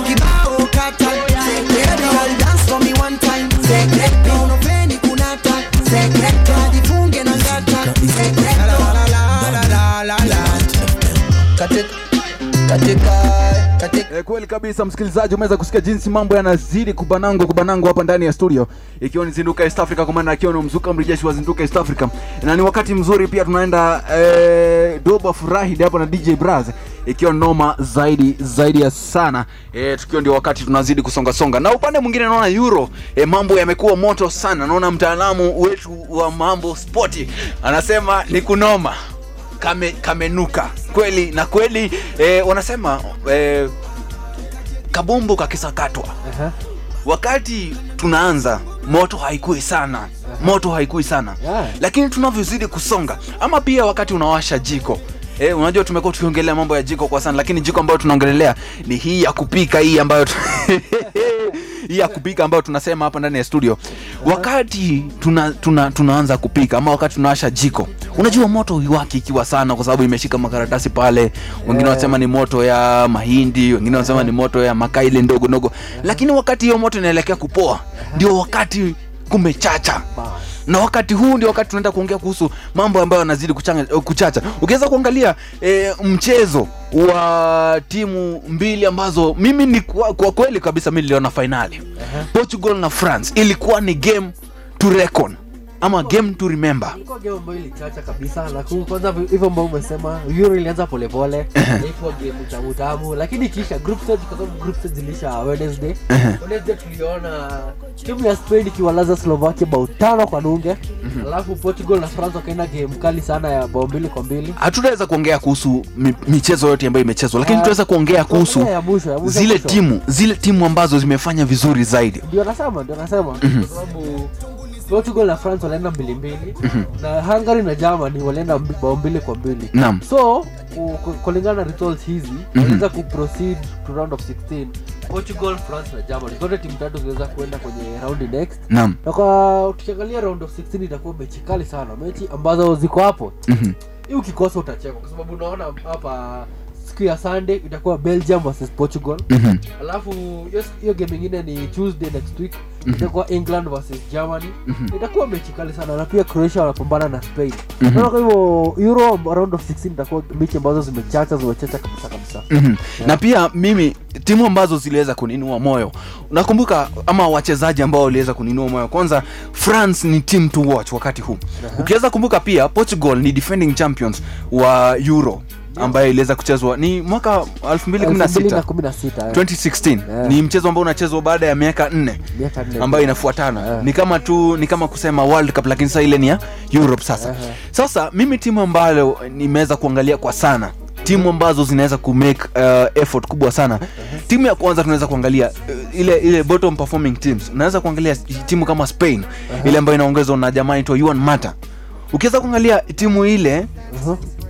Monkey Eh, kweli kabisa msikilizaji umeweza kusikia jinsi mambo yanazidi kubanango kubanango hapa ndani ya studio. Ikiwa ni zinduka east africa kwa maana akiwa ni mzuka mrejeshi wa zinduka east africa. Na ni wakati mzuri pia tunaenda e, doba furahi hapa na dj braz. Ikiwa noma zaidi zaidi ya sana. E, tukiwa ndio wakati tunazidi kusonga songa. Na upande mwingine naona euro. E, mambo yamekuwa moto sana. Naona mtaalamu wetu wa mambo spoti anasema ni kunoma. Kame kweli na kweli e, wanasema eh, kabumbu kakisakatwa. Wakati tunaanza moto haikui sana. Moto haikui sana. Yeah. lakini tunavyozidi kusonga ama pia wakati unawasha jiko. Eh, unajua tumekuwa tukiongelea mambo ya jiko kwa sana lakini jiko ambayo tunaongelelea ni hii ya kupika hii ambayo. hii ya kupika ambayo tunasema hapa ndani ya studio. Wakati tuna, tuna, tunaanza kupika ama wakati tunawasha jiko unajua moto huiwaki ikiwa sana kwa sababu imeshika makaratasi pale. Wengine wanasema ni moto ya mahindi wengine wanasema ni moto ya makaa ile ndogo ndogo. Lakini wakati hiyo moto inaelekea kupoa ndio wakati kumechacha na wakati huu ndio wakati tunaenda kuongea kuhusu mambo ambayo yanazidi kuchacha. Ukiweza kuangalia e, mchezo wa timu mbili ambazo mimi ni kwa, kwa kweli kabisa mi niliona fainali portugal na france. Ilikuwa ni game to reckon ama game to remember. Ilikuwa game ambayo ilichacha kabisa lakini kwanza hivyo ambao umesema euro ilianza polepole. Ilikuwa game tamu tamu lakini kisha group stage kwa sababu group stage ilisha wednesday. Wednesday tuliona timu ya spain ikiwalaza slovakia bao tano kwa nunge. Alafu portugal na france wakaenda game kali sana ya bao mbili kwa mbili. Hatutaweza kuongea kuhusu michezo yote ambayo imechezwa lakini Ah, tunaweza kuongea kuhusu zile timu zile timu ambazo zimefanya vizuri zaidi. Ndio nasema ndio nasema. Mhm. kwa sababu portugal na france walienda mbili mbili Mhm. na hungary na germany walienda bao mbili kwa mbili Naam. so ku- ku- kulingana na results hizi Mhm. waliweza kuproceed to round of 16 portugal france na germany zote timu tatu zinaweza kuenda kwenye raundi next Naam. na kwa tukiangalia round of 16 itakuwa mechi kali sana mechi ambazo ziko hapo Mhm. hii ukikosa utacheka kwa sababu unaona hapa siku ya sunday itakuwa belgium versus portugal. Mhm. alafu hiyo- game ingine ni tuesday next week. Mhm. itakuwa england versus germany. Mhm. itakuwa mechi kali sana na pia croatia wanapambana na spain. Mhm. naona kwa hivyo euro round of 16 itakuwa mechi ambazo zimechacha zimechacha kabisa kabisa. Mhm. na pia mimi timu ambazo ziliweza kuninua moyo. Nakumbuka ama wachezaji ambao waliweza kuninua moyo. Kwanza france ni team to watch wakati huu. Ukiweza kumbuka pia portugal ni defending champions wa euro ambayo iliweza kuchezwa ni mwaka 2016 2016 eh. 2016 ni mchezo ambao unachezwa baada ya miaka nne. Ambayo inafuatana. Ni kama tu ni kama kusema world cup lakini sasa ile ni ya europe sasa. Sasa mimi timu ambayo nimeweza kuangalia kwa sana timu ambazo zinaweza kumake uh, effort kubwa sana. Timu ya kwanza tunaweza kuangalia uh, ile ile bottom performing teams. Unaweza kuangalia timu kama spain ile ambayo inaongezwa na jamaa inaitwa Juan mata. Ukiweza kuangalia timu ile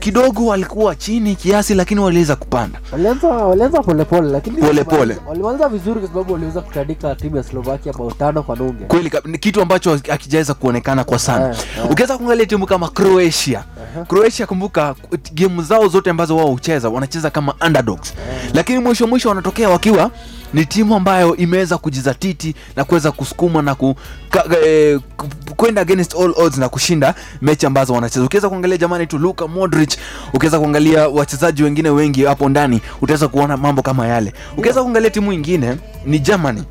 kidogo walikuwa chini kiasi lakini waliweza kupanda. Walianza walianza polepole lakini Polepole. walianza vizuri kwa sababu waliweza kutandika timu ya Slovakia bao tano kwa nunge. Kweli ni kitu ambacho hakijaweza kuonekana kwa sana. Eh, eh. ukiweza kuangalia timu kama croatia croatia kumbuka gemu zao zote ambazo wao hucheza wanacheza kama underdogs. Lakini mwisho mwisho wanatokea wakiwa ni timu ambayo imeweza kujizatiti na kuweza kusukuma na ku, ka, eh, ku- kwenda against all odds na kushinda mechi ambazo wanacheza. Ukiweza kuangalia jamani tu Luka Modric ukiweza kuangalia wachezaji wengine wengi hapo ndani utaweza kuona mambo kama yale. Ukiweza kuangalia timu ingine ni Germany.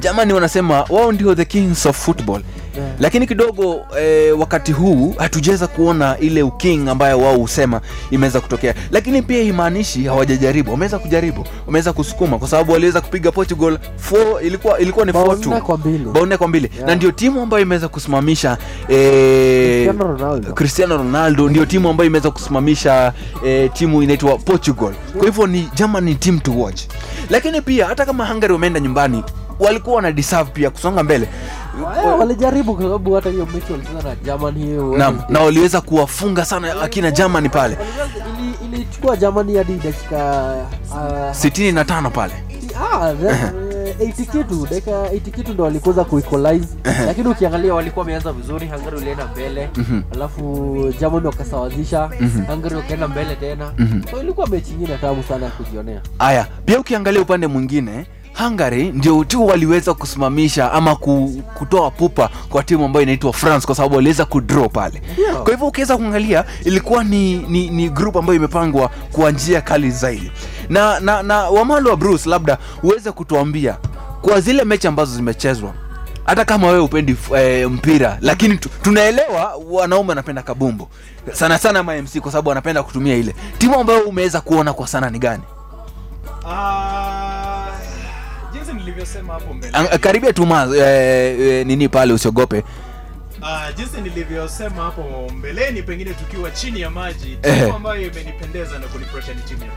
Germany wanasema wao ndio the kings of football Yeah. lakini kidogo e, wakati huu hatujaweza kuona ile uking ambayo wao husema imeweza kutokea lakini pia imaanishi hawajajaribu wameweza kujaribu wameweza kusukuma kwa sababu waliweza kupiga portugal four, ilikuwa ilikuwa ni Bao 4-2. nne kwa mbili. bao nne kwa mbili Yeah. na ndio timu ambayo imeweza kusimamisha e, Cristiano Ronaldo. ronaldo ndio timu ambayo imeweza kusimamisha e, timu inaitwa portugal kwa hivyo ni germany team to watch lakini pia hata kama hungary wameenda nyumbani walikuwa wana deserve pia kusonga mbele walijaribu hiyo na Germany hiyo na, na waliweza kuwafunga sana akina germany pale. Ili- ilichukua Germany hadi dakika ah, 65 pale. ah, eh, 80 kitu dakika 80 kitu ndo walikuweza kuequalize. Lakini ukiangalia walikuwa wameanza vizuri Hungary walienda mbele. Mhm. alafu Germany wakasawazisha. Mhm. Hungary wakaenda mbele tena. Mhm. so ilikuwa mechi nyingine tamu sana kujionea. Haya pia ukiangalia upande mwingine hungary ndio tu waliweza kusimamisha ama ku, kutoa pupa kwa timu ambayo inaitwa france kwa sababu waliweza kudraw pale. Yeah. kwa hivyo ukiweza kuangalia ilikuwa ni, ni, ni group ambayo imepangwa kwa njia kali zaidi. Na, na, na wamalo wa bruce labda uweze kutuambia kwa zile mechi ambazo zimechezwa hata kama wewe upendi e, mpira lakini tu, tunaelewa wanaume wanapenda kabumbu. Sana sana mamc kwa sababu wanapenda kutumia ile. Timu ambayo umeweza kuona kwa sana ni gani? Ah, jinsi nilivyosema hapo mbele. Karibia tuma eh, eh, nini pale usiogope. Uh, jinsi nilivyosema hapo mbeleni pengine tukiwa chini ya maji ambayo imenipendeza na kunifurahisha ni timu ya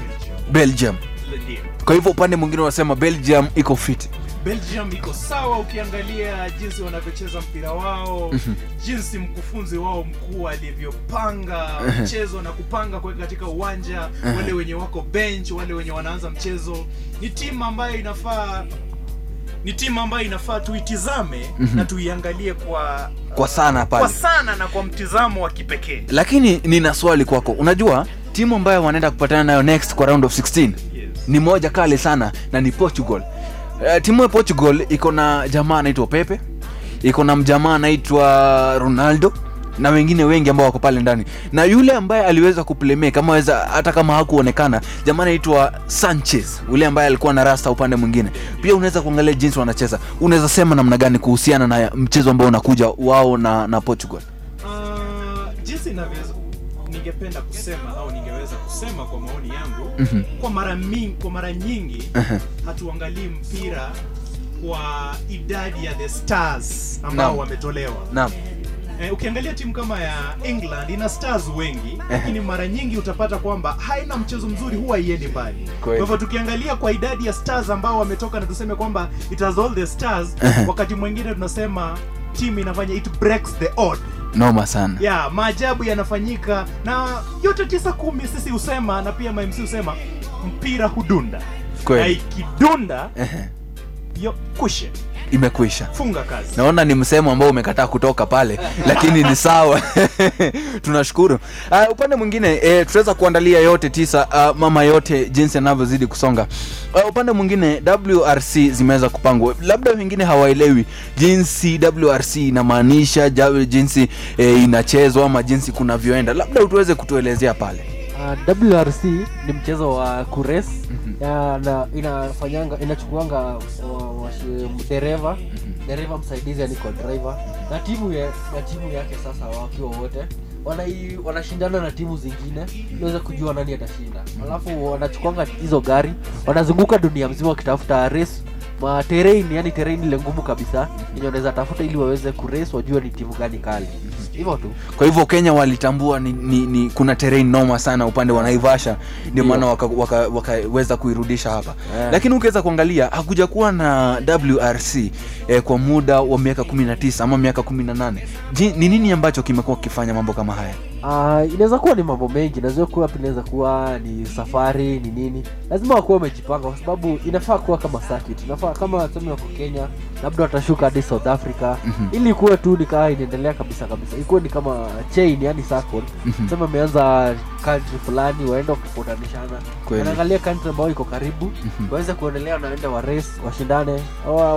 Belgium. Belgium. Kwa hivyo upande mwingine unasema belgium iko fit. Belgium iko sawa ukiangalia jinsi wanavyocheza mpira wao Mhm. jinsi mkufunzi wao mkuu alivyopanga mchezo na kupanga kuweka katika uwanja wale wenye wako bench wale wenye wanaanza mchezo ni timu ambayo inafaa ni timu ambayo inafaa tuitizame Mhm. na tuiangalie kwa kwa sana kwa sana na kwa mtizamo wa kipekee. Lakini nina swali kwako. Unajua timu ambayo wanaenda kupatana nayo next kwa round of 16 ni moja kali sana na ni portugal. Uh, timu ya portugal iko na jamaa anaitwa pepe iko na mjamaa anaitwa ronaldo na wengine wengi ambao wako pale ndani. Na yule ambaye aliweza kuplay kama weza hata kama hakuonekana jamaa anaitwa sanchez yule ambaye alikuwa na rasta upande mwingine. Pia unaweza kuangalia jinsi wanacheza. Unaweza sema namna gani kuhusiana na mchezo ambao unakuja wao na, na portugal? Uh, jinsi inavyoweza ningependa kusema au ningeweza kusema kwa maoni yangu Mhm. kwa mara mingi, kwa mara nyingi Ehe. hatuangalii mpira kwa idadi ya the stars ambao wametolewa. Naam Eh, ukiangalia timu kama ya England ina stars wengi lakini mara nyingi utapata kwamba haina mchezo mzuri huwa iendi mbali. Kwa hivyo tukiangalia kwa idadi ya stars ambao wametoka na tuseme kwamba it has all the stars wakati mwingine tunasema timu inafanya it breaks the odd. Noma sana. Ya maajabu yanafanyika na yote tisa kumi sisi husema na pia mamc husema mpira hudunda. Kweli. na ikidunda yo kushe imekwisha. Funga kazi. Naona ni msemo ambao umekataa kutoka pale lakini ni sawa. Tunashukuru. Uh, upande mwingine eh, tutaweza kuandalia yote tisa uh, mama yote jinsi anavyozidi kusonga. Uh, upande mwingine wrc zimeweza kupangwa. Labda wengine hawaelewi jinsi wrc inamaanisha jinsi eh, inachezwa ama jinsi kunavyoenda. Labda utuweze kutuelezea pale Uh, WRC ni mchezo wa kures. Na inafanyanga inachukuanga wa- washi- dereva. Dereva msaidizi yani driver. Na timu ya, na timu yake sasa wakiwa wote wanashindana wanashindana na timu zingine niweze kujua nani atashinda. Alafu wanachukuanga hizo gari wanazunguka dunia mzima wakitafuta race. Materein terrain yani terein ile ngumu kabisa. Yenye wanaweza tafuta ili waweze kurace wajue ni timu gani kali hivyo tu. Kwa hivyo kenya walitambua ni, ni, ni kuna terrain noma sana upande wa naivasha ndio maana wakaweza waka, waka wakaweza kuirudisha hapa. Yeah. lakini ukiweza kuangalia hakuja kuwa na wrc eh, kwa muda wa miaka 19 ama miaka 18 ni nini ambacho kimekuwa kikifanya mambo kama haya? Uh, inaweza kuwa ni mambo mengi. Inaweza kuwa inaweza kuwa ni safari ni nini. Lazima wakuwa wamejipanga kwa sababu inafaa kuwa kama circuit. Inafaa kama tuseme wako kenya labda watashuka hadi south africa. Mhm. ili kuwe tu nikaa inaendelea kabisa kabisa ikuwe ni kama chain yani circle Mhm. sema ameanza country fulani waenda wakipotanishana Kweli. wanaangalia country ambayo iko karibu Mhm. waweze kuendelea wanaenda wa race washindane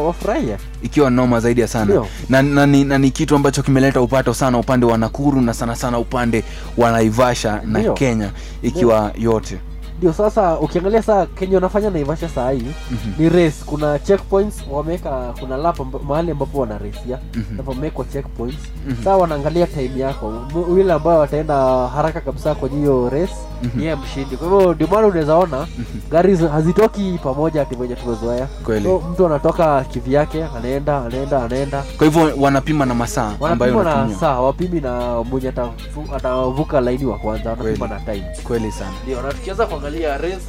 wafurahia ikiwa noma zaidi ya sana na, na, ni, na ni kitu ambacho kimeleta upato sana upande wa nakuru na sana sana upande wa naivasha na Ndio. kenya ikiwa yote ndio sasa ukiangalia saa kenya wanafanya naivasha saa hii. Mhm. ni race. Kuna checkpoints wameweka kuna lap mahali ambapo wanaresia race ya Mhm. na pamewekwa checkpoints. Mhm. saa wanaangalia time yako. Yule ambayo wataenda haraka kabisa kwenye hiyo race Mhm. yeye mshindi. Kwa hivyo ndio maana unaweza ona gari hazitoki pamoja ati venye tumezoea. So, mtu anatoka kivyake anaenda anaenda anaenda. Kwa hivyo wanapima na masaa wanapima na saa wapimi na mwenye atavuka laini wa kwanza wanapima na time. Kweli sana. Ndio na tukianza kuangalia race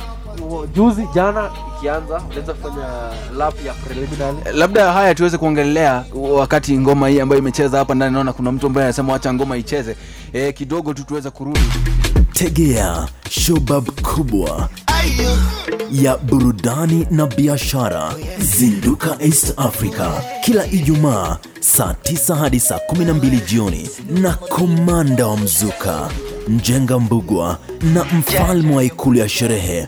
juzi jana ikianza unaweza kufanya lap ya preliminary. Labda haya tuweze kuongelea wakati ngoma hii ambayo imecheza hapa ndani naona kuna mtu ambaye anasema acha ngoma icheze. E, kidogo tu tuweze kurudi. Tegea shobab kubwa ya burudani na biashara. Zinduka east africa kila ijumaa saa 9 hadi saa 12 jioni na komanda wa mzuka Njenga mbugwa na mfalme wa ikulu ya sherehe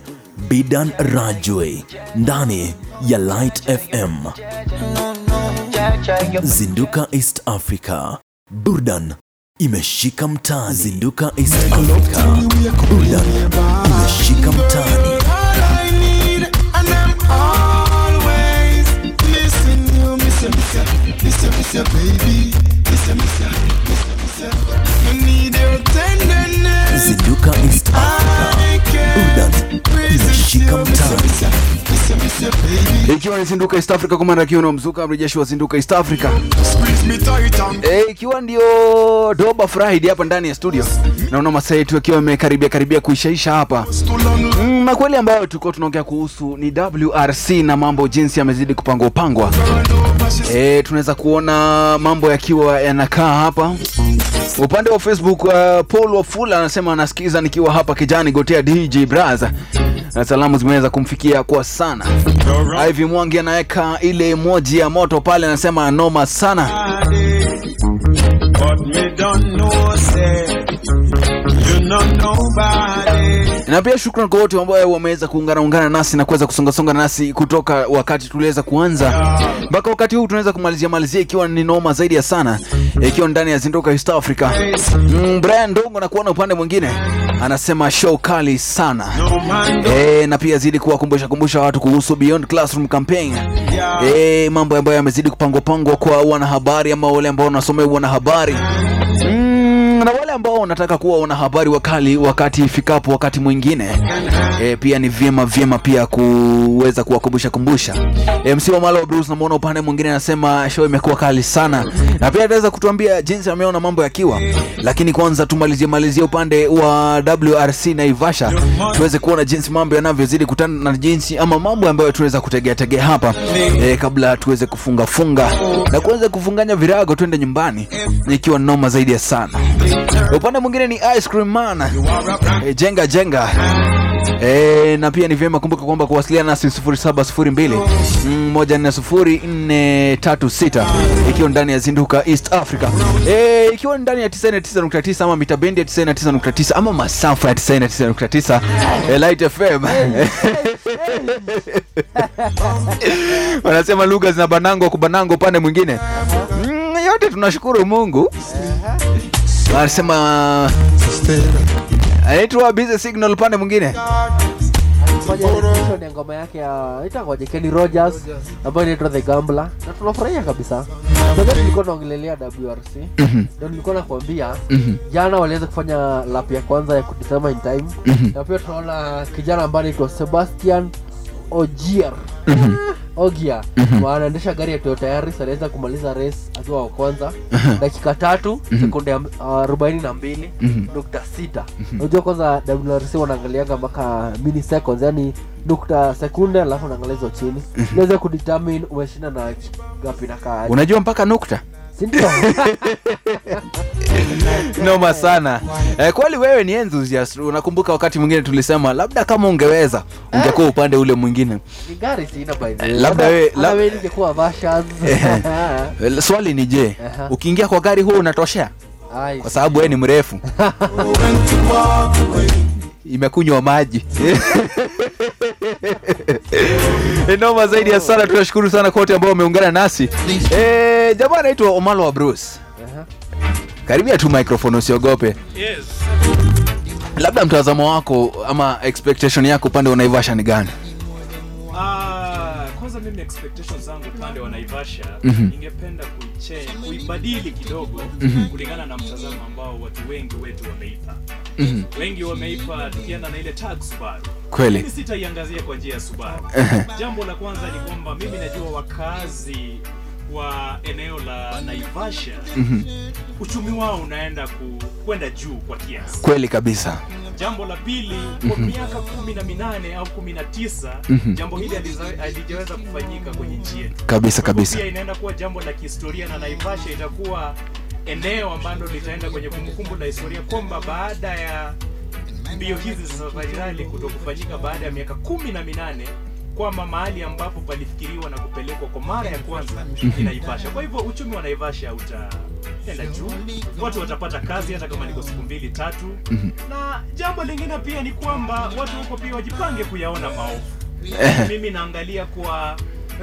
bidan rajwe ndani ya light fm zinduka east africa. Burdan imeshika mtaani, zinduka iskoloka ula imeshika mtaani Baby, miss you, miss you, miss you, miss you. You need your tenderness. Zinduka east africa. Ikiwa ni zinduka east africa kwa mara kiuno mzuka mrejeshi wa zinduka east africa. E, ikiwa ndio doba friday hapa ndani ya studio. Naona masaa yetu yakiwa yamekaribia karibia kuishaisha hapa. Mm, na ambayo tulikuwa tunaongea kuhusu ni wrc na mambo jinsi yamezidi kupangwa upangwa Eh, tunaweza kuona mambo yakiwa yanakaa hapa upande wa facebook uh, paul wafula anasema anasikiza nikiwa hapa kijani gotea dj braza na salamu zimeweza kumfikia kwa sana. Ivi mwangi anaweka ile emoji ya moto pale anasema noma sana na pia shukran kwa wote ambao wameweza kuunganaungana nasi na kuweza kusongasonga nasi kutoka wakati tuliweza kuanza mpaka wakati huu tunaweza kumalizia malizia ikiwa ni noma zaidi ya sana ikiwa ndani ya zinduka east africa. Mm, brian ndongo na kuona upande mwingine anasema show kali sana. E, na pia zidi kuwakumbusha kumbusha watu kuhusu beyond classroom campaign. E, mambo ambayo yamezidi kupangwa pangwa kwa wanahabari ama wale ambao wanasomea wanahabari. Mm, ambao unataka kuwa wanahabari wakali wakati ifikapo wakati mwingine. E, pia ni vyema vyema pia kuweza kuwakumbusha kumbusha. E, wa malo bruce namwona upande mwingine anasema show imekuwa kali sana. Na pia ataweza kutuambia jinsi ameona mambo yakiwa. Lakini kwanza tumalizie malizie upande wa wrc na ivasha tuweze kuona jinsi mambo yanavyozidi kutana na jinsi ama mambo ambayo tunaweza kutegea tegea hapa. E, kabla tuweze kufunga funga. Na kuweza kufunganya virago twende nyumbani. Ikiwa noma zaidi ya sana upande mwingine ni ice cream man. E, jenga jenga. E, na pia ni vyema kumbuka kwamba kuwasiliana nasi 0702 mm, 140436 ikiwa ndani ya zinduka east africa. E, ikiwa ndani ya 99.9 ama mita bendi ya 99.9 ama masafa ya 99.9 e, light fm wanasema lugha zina banango kubanango upande mwingine. Mm, yote tunashukuru mungu wanasema anaitwa busy signal upande mwingine ya ngoma yake ya itangoje Kenny Rogers ambayo inaitwa The Gambler na tunafurahia kabisa. Sasa tulikuwa naongelelea WRC Mhm. ndio nilikuwa nakwambia Mhm. jana waliweza kufanya lap ya kwanza ya kudetermine time Mhm. na pia tunaona kijana ambaye anaitwa Sebastian Ogier. Mhm. Ogia Mhm. anaendesha gari ya Toyota Yaris aliweza kumaliza race akiwa wa kwanza. Mhm. dakika tatu sekunde arobaini na mbili nukta sita. Unajua kwanza WRC wanaangaliaga mpaka mini seconds yani nukta sekunde alafu unaangalia hizo chini. Mhm. unaweza kudetermine umeshinda na ngapi na kaa unajua mpaka nukta sindio noma sana. Eh, kweli wewe ni enthusiast. Unakumbuka wakati mwingine tulisema labda kama ungeweza ungekuwa upande ule mwingine. Ni gari sina by the way. Eh, labda ningekuwa swali ni je Aha. ukiingia kwa gari huo unatoshea? Kwa sababu wewe ni mrefu. Imekunywa maji Eh, noma zaidi ya sana tunashukuru sana kwa wote ambao wameungana nasi. Eh, jamaa anaitwa omalo wa bruce. Karibia tu microphone usiogope. Yes. Labda mtazamo wako ama expectation yako upande wa naivasha ni gani? Ah, mimi expectations zangu upande wa naivasha Mhm. ningependa kuichange kuibadili kidogo Mhm. kulingana na mtazamo ambao watu wengi wetu wameipa Mhm. wengi wameipa tukienda na ile tag subaru Kweli. mimi sitaiangazia kwa njia ya subaru jambo la kwanza ni kwamba mimi najua wakazi wa eneo la naivasha Mhm. uchumi wao unaenda ku, kwenda juu kwa kiasi kweli kabisa jambo la pili kwa Mhm. miaka kumi na minane au kumi na tisa Mhm. jambo hili halijaweza kufanyika kwenye nchi yetu Kabisa, kabisa. pia inaenda kuwa jambo la kihistoria na naivasha itakuwa eneo ambalo litaenda kwenye kumbukumbu la historia kwamba baada ya mbio hizi za safari rali kuto kufanyika baada ya miaka kumi na minane kwamba mahali ambapo palifikiriwa na kupelekwa kwa mara ya kwanza Mhm. ni naivasha kwa hivyo uchumi wa naivasha utaenda juu watu watapata kazi hata kama niko siku mbili tatu Mhm. na jambo lingine pia ni kwamba watu huko pia wajipange kuyaona maovu Eh. mimi naangalia kwa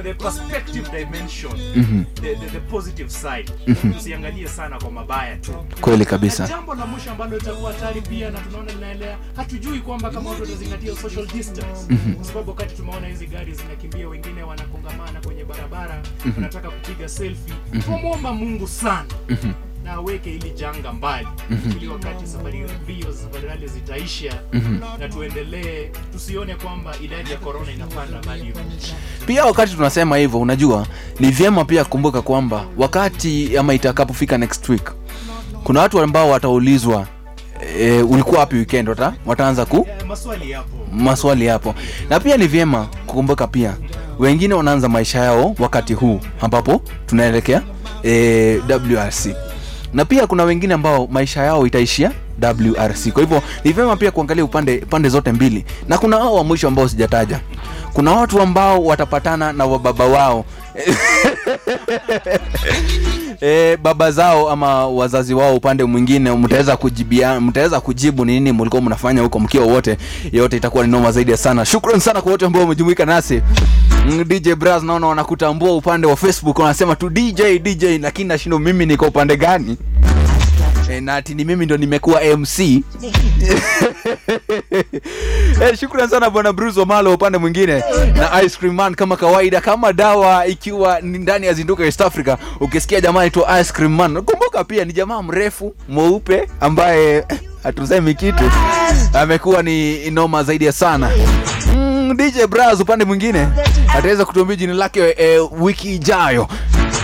the perspective dimension Mhm. the, the, the positive side Mhm. tusiangalie sana kwa mabaya tu Kweli kabisa. jambo la mwisho ambalo litakuwa hatari pia na tunaona linaelea hatujui kwamba kama watu watazingatia social distance Mhm. kwa sababu wakati tumeona hizi gari zinakimbia wengine wanakongamana kwenye barabara Mhm. wanataka kupiga selfie Mhm. tumwomba mungu sana Mhm. Na aweke hili janga mbali. Mhm. ili wakati safari mbio za safari rali zitaisha Mhm. na tuendelee tusione kwamba idadi ya korona inapanda bali irudi pia wakati tunasema hivyo unajua ni vyema pia kukumbuka kwamba wakati ama itakapofika next week kuna watu ambao wataulizwa e, ulikuwa wapi weekend? Wata, wataanza ku Eh, maswali yapo. maswali hapo na pia ni vyema kukumbuka pia wengine wanaanza maisha yao wakati huu ambapo tunaelekea e, wrc na pia kuna wengine ambao maisha yao itaishia wrc kwa hivyo ni vyema pia kuangalia upande pande zote mbili. Na kuna hao wa mwisho ambao sijataja. Kuna watu ambao watapatana na wababa wao e, baba zao ama wazazi wao upande mwingine mtaweza kujibia mtaweza kujibu ni nini mlikuwa mnafanya huko mkiwa wote? Yote itakuwa ni noma zaidi sana. Shukran sana kwa wote ambao wamejumuika nasi. Mm, dj Braz naona wanakutambua upande wa facebook wanasema tu dj dj lakini nashindo mimi niko upande gani e, na ati mimi ndo nimekuwa mc e, shukran sana bwana bruce omalo upande mwingine. Na ice cream man kama kawaida kama dawa ikiwa ndani ya zinduka east africa ukisikia jamaa aitwa ice cream man kumbuka pia ni jamaa mrefu mweupe ambaye hatusemi kitu. Amekuwa ni noma zaidi sana. Mm, dj bras upande mwingine ataweza kutuambia jina lake e, wiki ijayo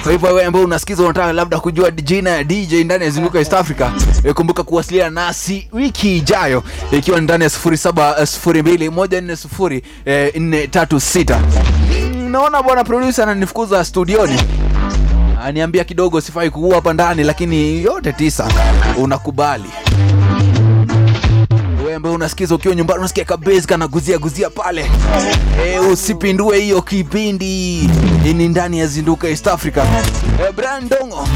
kwa hivyo wewe ambao unasikiza unataka labda kujua jina ya dj ndani ya zinduka east africa e, kumbuka kuwasiliana nasi wiki ijayo ikiwa ni ndani ya 0702140436 Mm, naona bwana producer ananifukuza studioni. Aniambia kidogo sifai kuua hapa ndani lakini yote tisa unakubali wewe ambaye unasikiza ukiwa nyumbani unasikia kabisa kana guzia pale. E, usipindue hiyo kipindi. Ni ndani ya zinduka east africa. E, brian dongo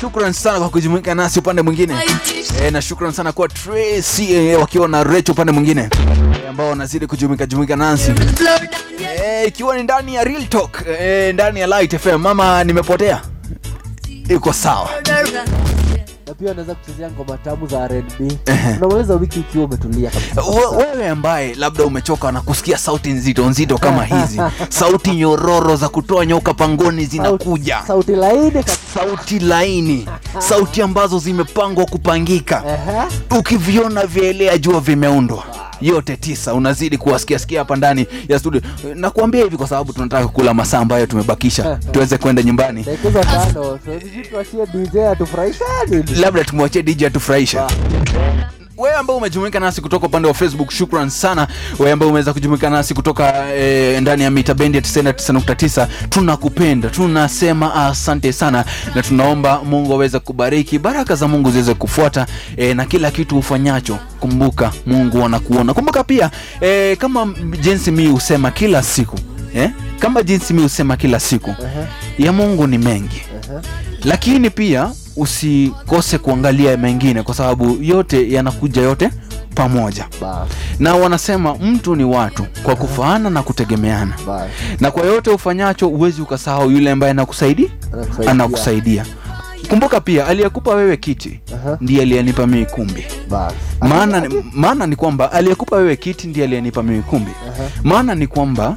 shukran sana kwa kujumuika nasi upande mwingine. E, na shukran sana kwa tracy e, wakiwa na recho upande mwingine ambao wanazidi kujumuika jumuika nasi. E, ni ndani ya real talk e, ndani ya light fm mama nimepotea? Iko sawa na pia unaweza kuchezea ngoma tamu za rnb unamaliza wiki ikiwa umetulia kabisa. Wewe ambaye labda umechoka na kusikia sauti nzito nzito kama hizi. Sauti nyororo za kutoa nyoka pangoni zinakuja. Sauti laini sauti laini. Sauti ambazo zimepangwa kupangika. Ukiviona vyaelea jua vimeundwa yote tisa unazidi kuwasikiasikia hapa ndani ya studio. Nakuambia hivi kwa sababu tunataka kula masaa ambayo tumebakisha. Tuweze kwenda nyumbani. Labda tumwachie dj atufurahisha wewe ambao umejumuika nasi kutoka upande wa facebook shukran sana. Wewe ambao umeweza kujumuika nasi kutoka eh, ndani ya mita bendi ya 99.9 tunakupenda tunasema asante sana na tunaomba mungu aweze kubariki baraka za mungu ziweze kufuata eh, na kila kitu ufanyacho kumbuka mungu anakuona. Kumbuka pia eh, kama jinsi mi husema kila siku eh? kama jinsi mi husema kila siku ya mungu ni mengi. Lakini pia usikose kuangalia mengine kwa sababu yote yanakuja yote pamoja. Na wanasema mtu ni watu kwa kufaana na kutegemeana. Na kwa yote ufanyacho uwezi ukasahau yule ambaye anakusaidia Anakusaidia. kumbuka pia aliyekupa wewe kiti ndiye aliyenipa mii kumbi. Maana ni- maana ni kwamba aliyekupa wewe kiti ndiye aliyenipa mimi kumbi. Maana ni kwamba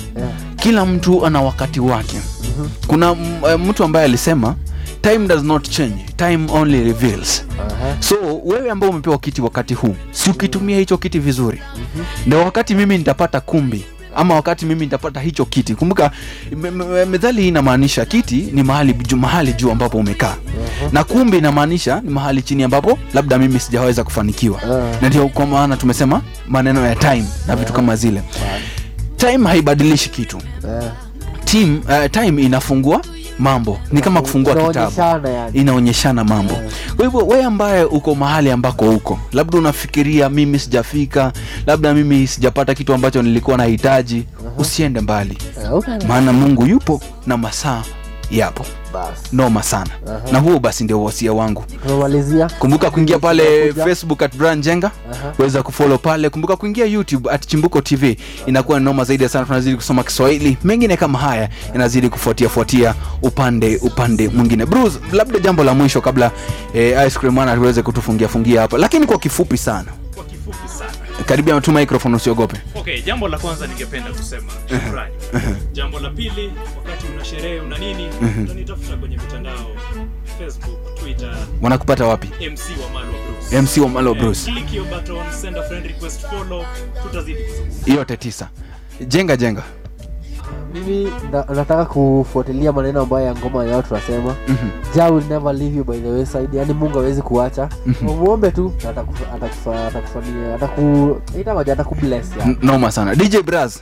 kila mtu ana wakati wake. Kuna mm, eh, mtu ambaye alisema time does not change. Time only reveals. So wewe ambao umepewa kiti wakati huu si ukitumia hicho kiti vizuri. Na wakati mimi nitapata kumbi ama wakati mimi nitapata hicho kiti kumbuka me- me- methali hii inamaanisha kiti ni mahali juu, mahali juu ambapo umekaa. Na kumbi inamaanisha ni mahali chini ambapo labda mimi sijaweza kufanikiwa. Na ndio kwa maana tumesema maneno ya time na vitu kama zile. Time haibadilishi kitu. Team, uh, time inafungua mambo. Ni kama kufungua kitabu. Inaonyeshana mambo. Kwa hivyo wewe ambaye uko mahali ambako uko labda unafikiria mimi sijafika labda mimi sijapata kitu ambacho nilikuwa nahitaji usiende mbali. Maana mungu yupo na masaa yapo. Noma sana. Na huo basi ndio wasia wangu. Tumemalizia. Kumbuka kuingia pale facebook at Brian jenga. Weza kufolo pale. Kumbuka kuingia youtube at chimbuko tv inakuwa noma zaidi sana. Tunazidi kusoma kiswahili. Mengine kama haya inazidi kufuatia fuatia upande upande mwingine. Bruce labda jambo la mwisho kabla eh, ice cream ana tuweze kutufungia fungia hapa. Lakini kwa kifupi sana. Kwa kifupi sana karibia tu microphone usiogope. Okay jambo la kwanza ningependa kusema shukrani. jambo la pili wakati una sherehe una nini utanitafuta kwenye mitandao facebook twitter. Wanakupata wapi? Mc wa Malo bruce. MC wa Malwa Eh, Bruce. click your button send a friend request follow tutazidi kuzungumza. Yote tisa. Jenga jenga mimi na, nataka kufuatilia maneno ambayo ya ngoma yao tunasema Mhm. ja will never leave you by the wayside yani mungu hawezi kuacha Mhm. umuombe tu atakufanyia ataku. N- noma sana dj braz Ah,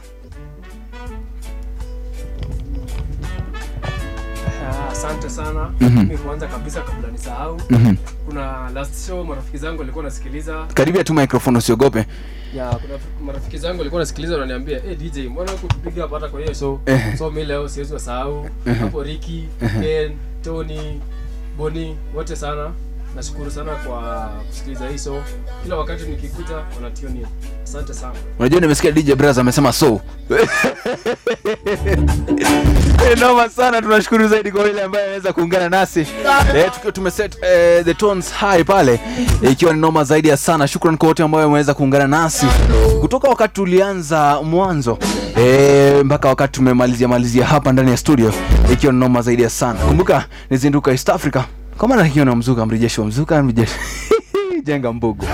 asante sana Mhm. mimi kwanza kabisa kabla nisahau Mhm. kuna last show marafiki zangu walikuwa nasikiliza karibia tu microphone usiogope ya kuna marafiki zangu walikuwa nasikiliza wananiambia hey, dj mbona kutupiga hapa hata kwa hiyo show Eh. so mi leo siwezi wasahau Mhm. hapo riki Mhm. ken tony boni wote sana nashukuru sana kwa kusikiliza hii so kila wakati nikikuta wanationi asante sana. Unajua nimesikia dj braz amesema so. Eh, noma sana tunashukuru zaidi kwa yule ambaye ameweza kuungana nasi. Eh, tumeset eh, the tones high pale eh, ikiwa ni noma zaidi ya sana. Shukran kwa wote ambao wameweza kuungana nasi. Kutoka wakati tulianza mwanzo eh, mpaka wakati tumemalizia malizia hapa ndani ya studio ikiwa ni noma zaidi ya sana. Kumbuka nizinduka east africa kwa maana hiyo na mzuka mrejesho mzuka mrejesho jenga mbugu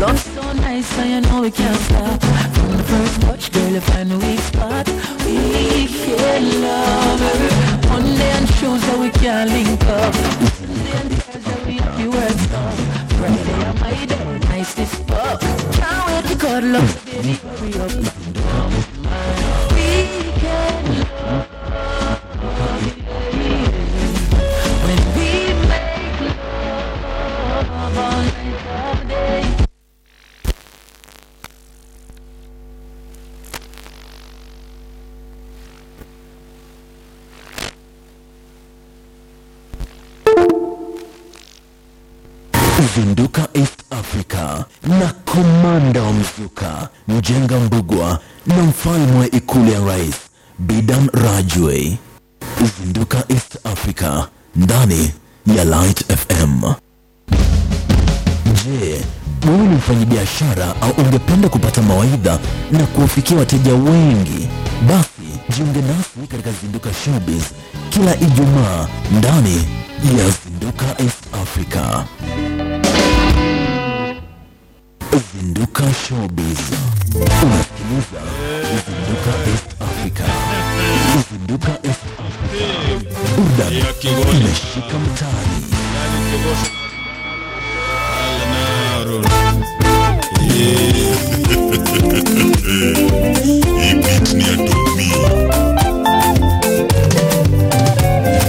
love so nice, and you know we can't stop. From the first touch, girl, you find a weak spot. We can love. One day and shows that we can link up. Sunday and Thursday we you work stuff. Friday and my day, nice as fuck. Can't wait to cuddle up, baby, hurry up. Mzuka Mjenga Mbugwa na mfalme wa ikulu ya rais Bidan Rajwe. Zinduka East Africa ndani ya Light FM. Je, Wewe ni mfanyabiashara au ungependa kupata mawaidha na kuwafikia wateja wengi? Basi jiunge nasi katika Zinduka Showbiz kila Ijumaa ndani ya Zinduka East Africa. Zinduka Showbiz. Unasikiliza Zinduka East Africa. Zinduka East Africa. Burudani imeshika mtaani.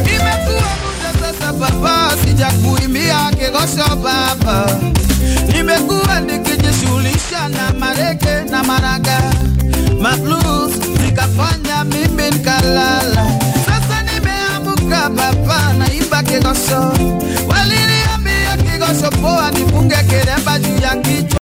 Imekuwa muda sasa baba, sijakuimbia kigosho baba. Nimekuwa maisha na mareke na maraga. Ma mablues nikafanya mimi nikalala. Sasa nimeamka papa, naimba Kigoso, waliniambia Kigoso poa, nipunge kilemba juu ya kichwa.